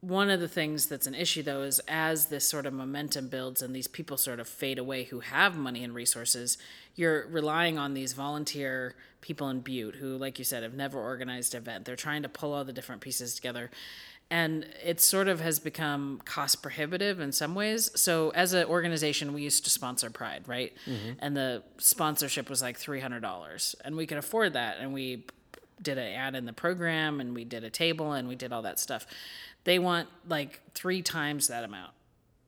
one of the things that's an issue though is as this sort of momentum builds and these people sort of fade away who have money and resources, you're relying on these volunteer people in Butte who, like you said, have never organized an event. They're trying to pull all the different pieces together and it sort of has become cost prohibitive in some ways. So as an organization, we used to sponsor Pride, right? Mm-hmm. And the sponsorship was like three hundred dollars, and we could afford that, and we did an ad in the program, and we did a table, and we did all that stuff. They want like three times that amount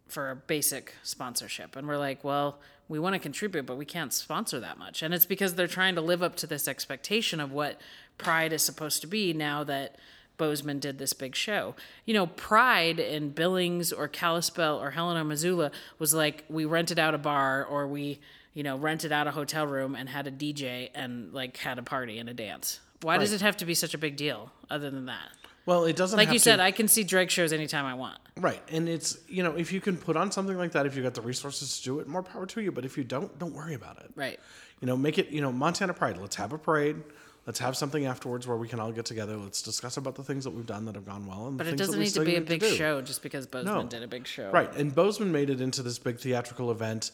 for a basic sponsorship, and we're like, well. We want to contribute, but we can't sponsor that much. And it's because they're trying to live up to this expectation of what Pride is supposed to be now that Bozeman did this big show. You know, Pride in Billings or Kalispell or Helena, Missoula was like we rented out a bar or we, you know, rented out a hotel room and had a DJ and like had a party and a dance. Why right. does it have to be such a big deal other than that? Well, it doesn't. Like you to... said, I can see drag shows anytime I want. Right, and it's you know if you can put on something like that, if you got the resources to do it, more power to you. But if you don't, don't worry about it. Right. You know, make it. You know, Montana Pride. Let's have a parade. Let's have something afterwards where we can all get together. Let's discuss about the things that we've done that have gone well. And but it doesn't need to be a big show just because Bozeman no. did a big show. Right. And Bozeman made it into this big theatrical event,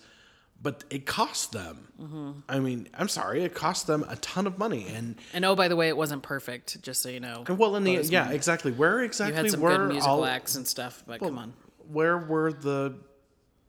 but it cost them. Mm-hmm. I mean, I'm sorry, it cost them a ton of money. And and oh, by the way, it wasn't perfect, just so you know. And well, in the Bozeman. yeah, exactly. Where exactly you had some were good musical all, acts and stuff, but well, come on. Where were the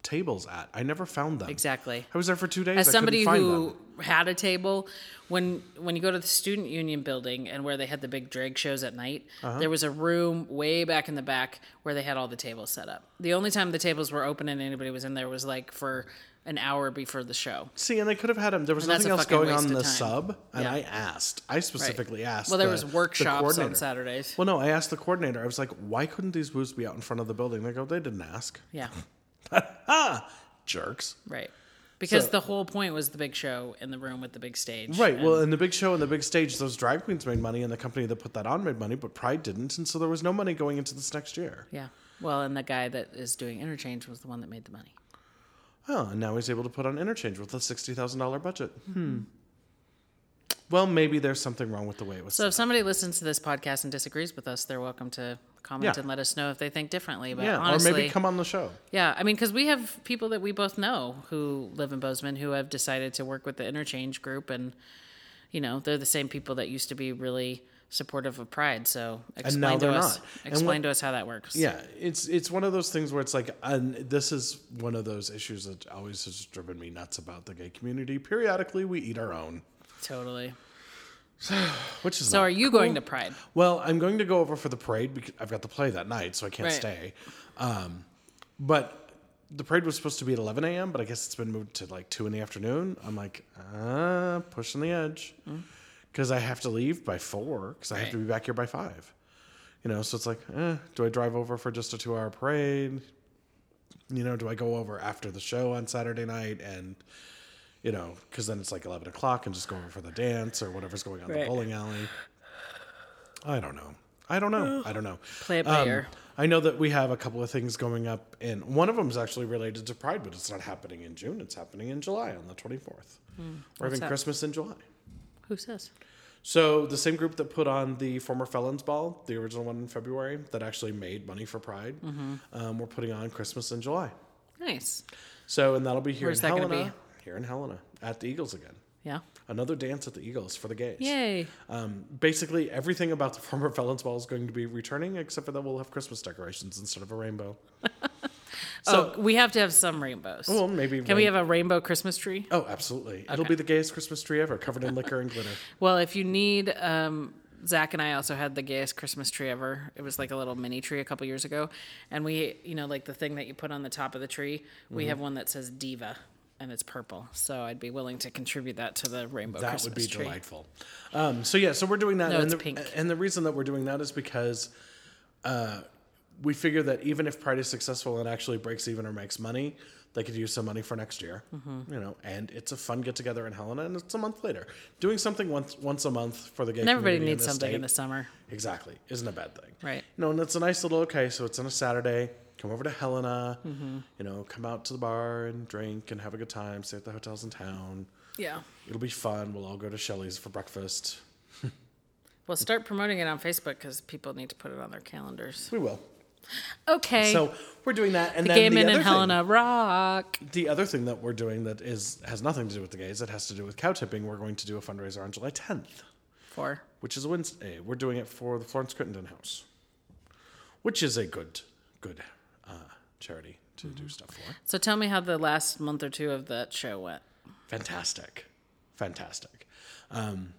tables at? I never found them. Exactly. I was there for two days. As somebody who them. Had a table, when when you go to the student union building and where they had the big drag shows at night, uh-huh. there was a room way back in the back where they had all the tables set up. The only time the tables were open and anybody was in there was like for an hour before the show. See, and they could have had them. There was and nothing else going on in the sub, and yeah. I asked. I specifically right. asked. Well, there the, was workshops on Saturdays. Well, no, I asked the coordinator. I was like, "Why couldn't these booths be out in front of the building?" They go, "They didn't ask." Yeah. Jerks. Right. Because so, the whole point was the big show in the room with the big stage. Right. And well, in the big show and the big stage, those drag queens made money, and the company that put that on made money, but Pride didn't, and so there was no money going into this next year. Yeah. Well, and the guy that is doing interchange was the one that made the money. Oh, and now he's able to put on interchange with a sixty thousand dollar budget. Hmm. Well, maybe there's something wrong with the way it was. So, if somebody listens to this podcast and disagrees with us, they're welcome to comment yeah. and let us know if they think differently. But yeah, honestly, or maybe come on the show. Yeah, I mean, because we have people that we both know who live in Bozeman who have decided to work with the interchange group, and you know, they're the same people that used to be really supportive of Pride. So explain to us, not. explain what, to us how that works. Yeah, it's it's one of those things where it's like, and this is one of those issues that always has driven me nuts about the gay community. Periodically, we eat our own. Totally. Which is so. Are you cool. going to Pride? Well, I'm going to go over for the parade because I've got the play that night, so I can't right. stay. Um, but the parade was supposed to be at 11 a.m., but I guess it's been moved to like two in the afternoon. I'm like, uh, pushing the edge because mm. I have to leave by four because I right. have to be back here by five. You know, so it's like, eh, do I drive over for just a two-hour parade? You know, do I go over after the show on Saturday night and you know, because then it's like 11 o'clock and just go over for the dance or whatever's going on right. the bowling alley. I don't know. I don't know. I don't know. Play it by um, ear. I know that we have a couple of things going up, and one of them is actually related to Pride, but it's not happening in June. It's happening in July on the 24th. Mm, We're having that? Christmas in July. Who says? So the same group that put on the former felons ball, the original one in February, that actually made money for Pride, mm-hmm. um, we're putting on Christmas in July. Nice. So and that'll be here Where's in that Helena here in Helena at the Eagles again. Yeah. Another dance at the Eagles for the gays. Yay. Um, basically, everything about the former Felons Ball is going to be returning, except for that we'll have Christmas decorations instead of a rainbow. so oh, we have to have some rainbows. Well, maybe. Can rain- we have a rainbow Christmas tree? Oh, absolutely. Okay. It'll be the gayest Christmas tree ever, covered in liquor and glitter. Well, if you need. Um, Zach and I also had the gayest Christmas tree ever. It was like a little mini tree a couple years ago. And we, you know, like the thing that you put on the top of the tree, we mm-hmm. have one that says Diva and it's purple. So I'd be willing to contribute that to the rainbow. That Christmas would be tree. delightful. Um, so yeah, so we're doing that. No, and it's the, pink. And the reason that we're doing that is because uh, we figure that even if Pride is successful and actually breaks even or makes money, they could use some money for next year. Mm-hmm. You know, and it's a fun get together in Helena, and it's a month later. Doing something once once a month for the gay And everybody needs the something in the summer. Exactly, isn't a bad thing. Right. You know, and it's a nice little okay. So it's on a Saturday. Come over to Helena. Mm-hmm. You know, come out to the bar and drink and have a good time. Stay at the hotels in town. Yeah. It'll be fun. We'll all go to Shelley's for breakfast. Well, start promoting it on Facebook because people need to put it on their calendars. We will. Okay. So we're doing that, and the then Gay the and thing- Helena rock. the other thing that we're doing that is has nothing to do with the gays, it has to do with cow tipping. We're going to do a fundraiser on July 10th, For which is a Wednesday. We're doing it for the Florence Crittenton House, which is a good, good charity to Mm-hmm. do stuff for. so, tell me how the last month or two of that show went. Fantastic, fantastic. Um,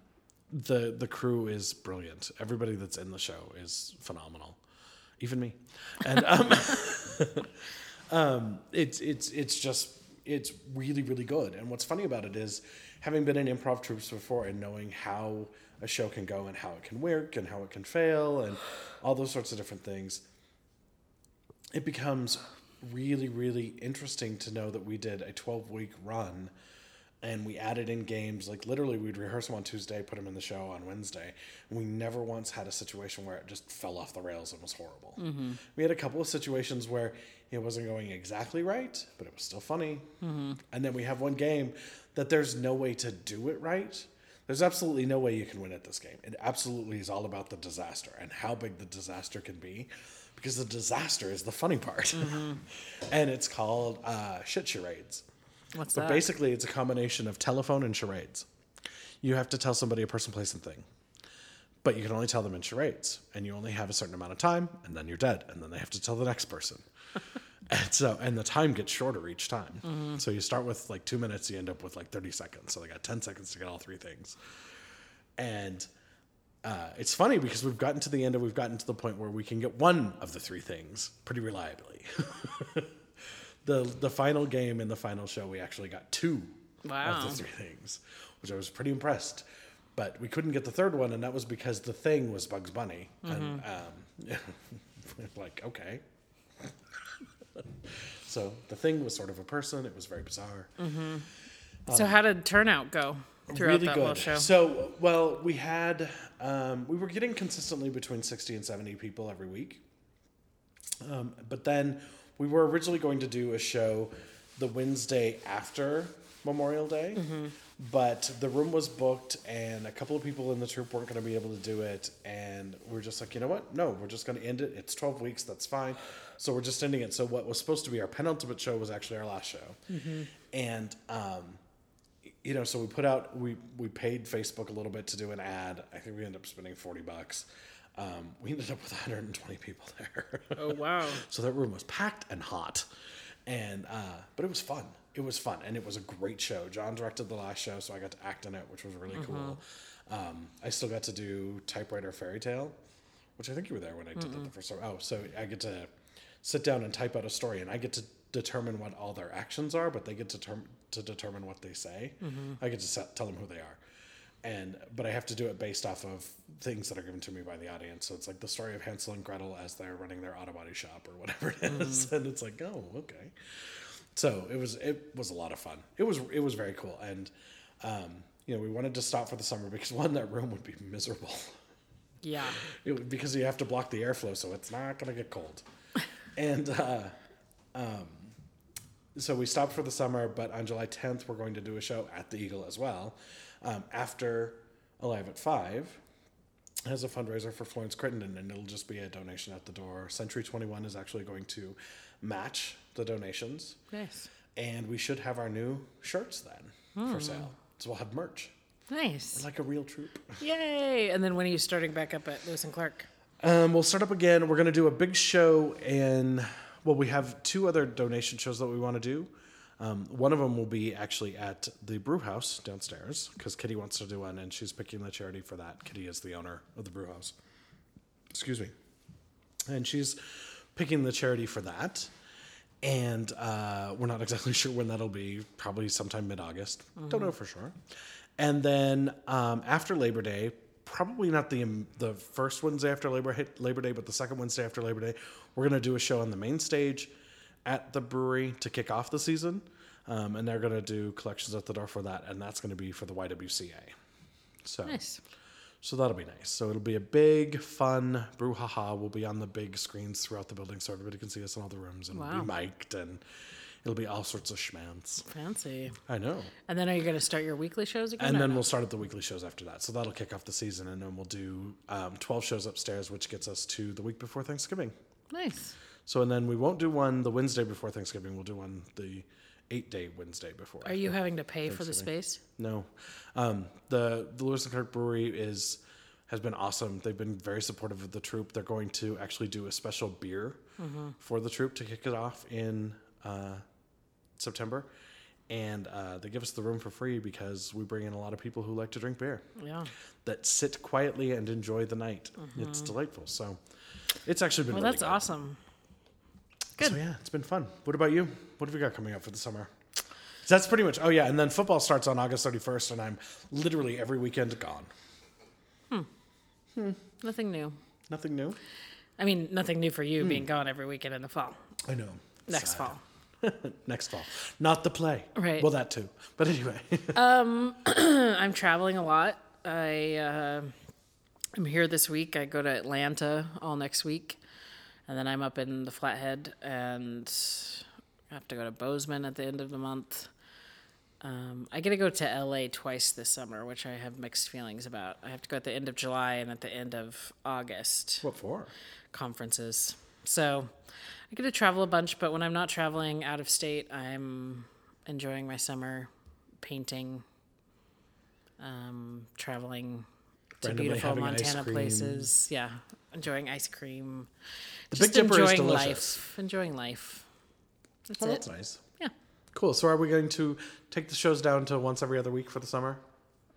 the the crew is brilliant. Everybody that's in the show is phenomenal, even me. And um, um, it's it's it's just it's really really good. And what's funny about it is having been in improv troupes before and knowing how a show can go and how it can work and how it can fail and all those sorts of different things. It becomes really really interesting to know that we did a 12 week run and we added in games. Like literally we'd rehearse them on tuesday put them in the show on wednesday and we never once had a situation where it just fell off the rails and was horrible. Mm-hmm. We had a couple of situations where it wasn't going exactly right but it was still funny. Mm-hmm. And then we have one game that there's no way to do it right. There's absolutely no way you can win at this game. It absolutely is all about the disaster and how big the disaster can be because the disaster is the funny part and it's called uh, shit charades What's but that? basically, it's a combination of telephone and charades. You have to tell somebody a person, place, and thing. But you can only tell them in charades, and you only have a certain amount of time, and then you're dead, and then they have to tell the next person. and so, and the time gets shorter each time. So you start with like two minutes, you end up with like 30 seconds. So they got 10 seconds to get all three things. And uh, it's funny because we've gotten to the end and we've gotten to the point where we can get one of the three things pretty reliably. the the final game in the final show, we actually got two Wow. of the three things, which I was pretty impressed. But we couldn't get the third one, and that was because the thing was Bugs Bunny, and um, like okay. so the thing was sort of a person. It was very bizarre. so, how did turnout go really good. So, well, we had um, we were getting consistently between sixty and seventy people every week. Um, but then we were originally going to do a show the Wednesday after Memorial Day, Mm-hmm. but the room was booked and a couple of people in the troupe weren't going to be able to do it. And we are just like, you know what? No, we're just going to end it. It's 12 weeks. That's fine. So we're just ending it. So what was supposed to be our penultimate show was actually our last show. Mm-hmm. And, um, you know, so we put out, we, we paid Facebook a little bit to do an ad. I think we ended up spending 40 bucks. Um, we ended up with 120 people there. oh, wow. So that room was packed and hot, and uh, but it was fun. It was fun, and it was a great show. John directed the last show, so I got to act in it, which was really cool. Um, I still got to do typewriter fairy tale, which I think you were there when I did that the first time. Oh, so I get to sit down and type out a story, and I get to determine what all their actions are, but they get to term- to determine what they say. I get to tell them who they are and but I have to do it based off of things that are given to me by the audience. So it's like the story of Hansel and Gretel as they're running their auto body shop or whatever it is. and it's like, oh, okay. So it was it was a lot of fun. It was it was very cool, and um, you know we wanted to stop for the summer because one that room would be miserable. Yeah. It, because you have to block the airflow, so it's not going to get cold. and uh, um, so we stopped for the summer, but on July 10th, we're going to do a show at the Eagle as well. Um, after Alive at 5 as a fundraiser for Florence Crittenton, and it'll just be a donation at the door. Century 21 is actually going to match the donations, Nice. and we should have our new shirts then for sale. So we'll have merch, Nice. like a real troupe. Yay. And then when are you starting back up at Lewis and Clark? Um, we'll start up again. We're going to do a big show in. Well, we have two other donation shows that we want to do. Um, one of them will be actually at the brew house downstairs because Kitty wants to do one and she's picking the charity for that. Kitty is the owner of the brew house. Excuse me. And she's picking the charity for that. And uh, we're not exactly sure when that'll be, probably sometime mid August. Don't know for sure. And then um, after Labor Day, probably not the um, the first Wednesday after Labor Labor Day, but the second Wednesday after Labor Day, we're gonna do a show on the main stage at the brewery to kick off the season, um, and they're gonna do collections at the door for that, and that's gonna be for the YWCA. So Nice. so that'll be nice. So it'll be a big, fun brouhaha. We'll be on the big screens throughout the building, so everybody can see us in all the rooms, and Wow. we'll be mic'd, and it'll be all sorts of schmance. Fancy. I know. And then are you going to start your weekly shows again? And then no? we'll start at the weekly shows after that. So that'll kick off the season, and then we'll do um, 12 shows upstairs, which gets us to the week before Thanksgiving. Nice. So, and then we won't do one the Wednesday before Thanksgiving. We'll do one the eight day Wednesday before. Are you having to pay for the space? No, um, the the Lewis and Clark Brewery is has been awesome. They've been very supportive of the troupe. They're going to actually do a special beer for the troupe to kick it off in uh, September, and uh, they give us the room for free because we bring in a lot of people who like to drink beer Yeah. that sit quietly and enjoy the night. It's delightful. So it's actually been Well, really that's good. awesome. So yeah, it's been fun. What about you? What have you got coming up for the summer? So that's pretty much. Oh yeah, and then football starts on August thirty first, and I'm literally every weekend gone. Hmm. Hmm. Nothing new. Nothing new. I mean, nothing new for Hmm. you being gone every weekend in the fall. I know. Next Sad. fall. Next fall, not the play. Right. Well, that too. But anyway, um, I'm traveling a lot. I uh, I'm here this week. I go to Atlanta all next week, and then I'm up in the Flathead, and I have to go to Bozeman at the end of the month. Um, I get to go to LA twice this summer, which I have mixed feelings about. I have to go at the end of July and at the end of August. what for? conferences. So I get to travel a bunch, but when I'm not traveling out of state, I'm enjoying my summer painting, um, traveling to beautiful Montana places. Yeah, enjoying ice cream. The Just Big Dipper is delicious. life. Enjoying life. That's Well, it. that's nice. Yeah, Cool. So are we going to take the shows down to once every other week for the summer?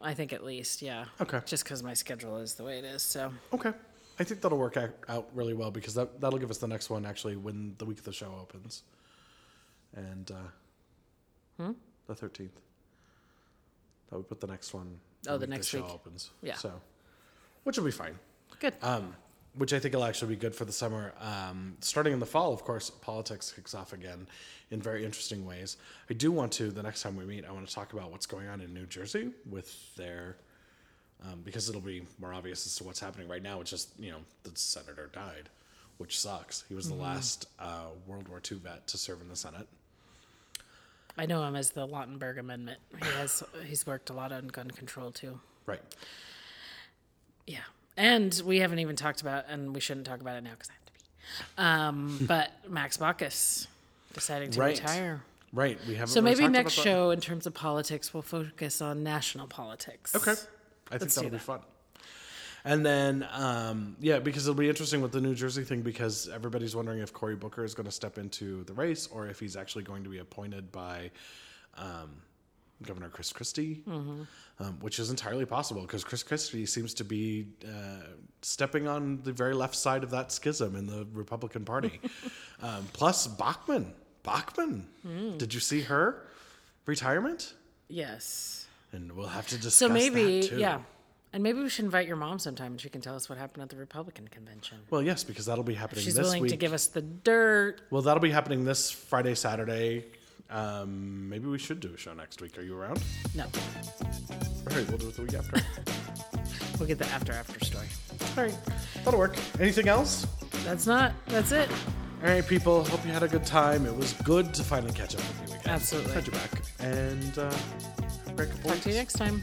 I think at least. Yeah. Okay. Just because my schedule is the way it is. So Okay. I think that'll work out, really well because that that'll give us the next one actually when the week of the show opens, and uh, Hmm? the thirteenth. That would put the next one. Oh, the week next show week. opens. Yeah. So, which will be fine. good. Um, which I think will actually be good for the summer. Um, starting in the fall, of course, politics kicks off again in very interesting ways. I do want to, the next time we meet, I want to talk about what's going on in New Jersey with their, um, because it'll be more obvious as to what's happening right now. It's just, you know, the senator died, which sucks. He was the last uh, World War II vet to serve in the Senate. I know him as the Lautenberg Amendment. He has he's worked a lot on gun control too. Right. Yeah. And we haven't even talked about, and we shouldn't talk about it now because I have to be. Um, but Max Baucus deciding to Right. retire. Right. We haven't So really maybe next show, in terms of politics, we'll focus on national politics. Okay. I think Let's that'll be fun. And then, um, yeah, because it'll be interesting with the New Jersey thing because everybody's wondering if Cory Booker is going to step into the race or if he's actually going to be appointed by um, Governor Chris Christie, Mm-hmm. um, which is entirely possible because Chris Christie seems to be uh, stepping on the very left side of that schism in the Republican Party. um, plus, Bachmann. Bachmann. Mm. Did you see her retirement? Yes. And we'll have to discuss So maybe, yeah. And maybe we should invite your mom sometime and she can tell us what happened at the Republican convention. Well, yes, because that'll be happening next week. She's this willing week. to give us the dirt. well, that'll be happening this Friday, Saturday. Um, maybe we should do a show next week. Are you around? No, All right, we'll do it the week after. we'll get the after after story. All right, that'll work. Anything else? That's not, that's it. All right, people. Hope you had a good time. It was good to finally catch up with you again. Absolutely. Had you're back. And uh, great Talk to you next time.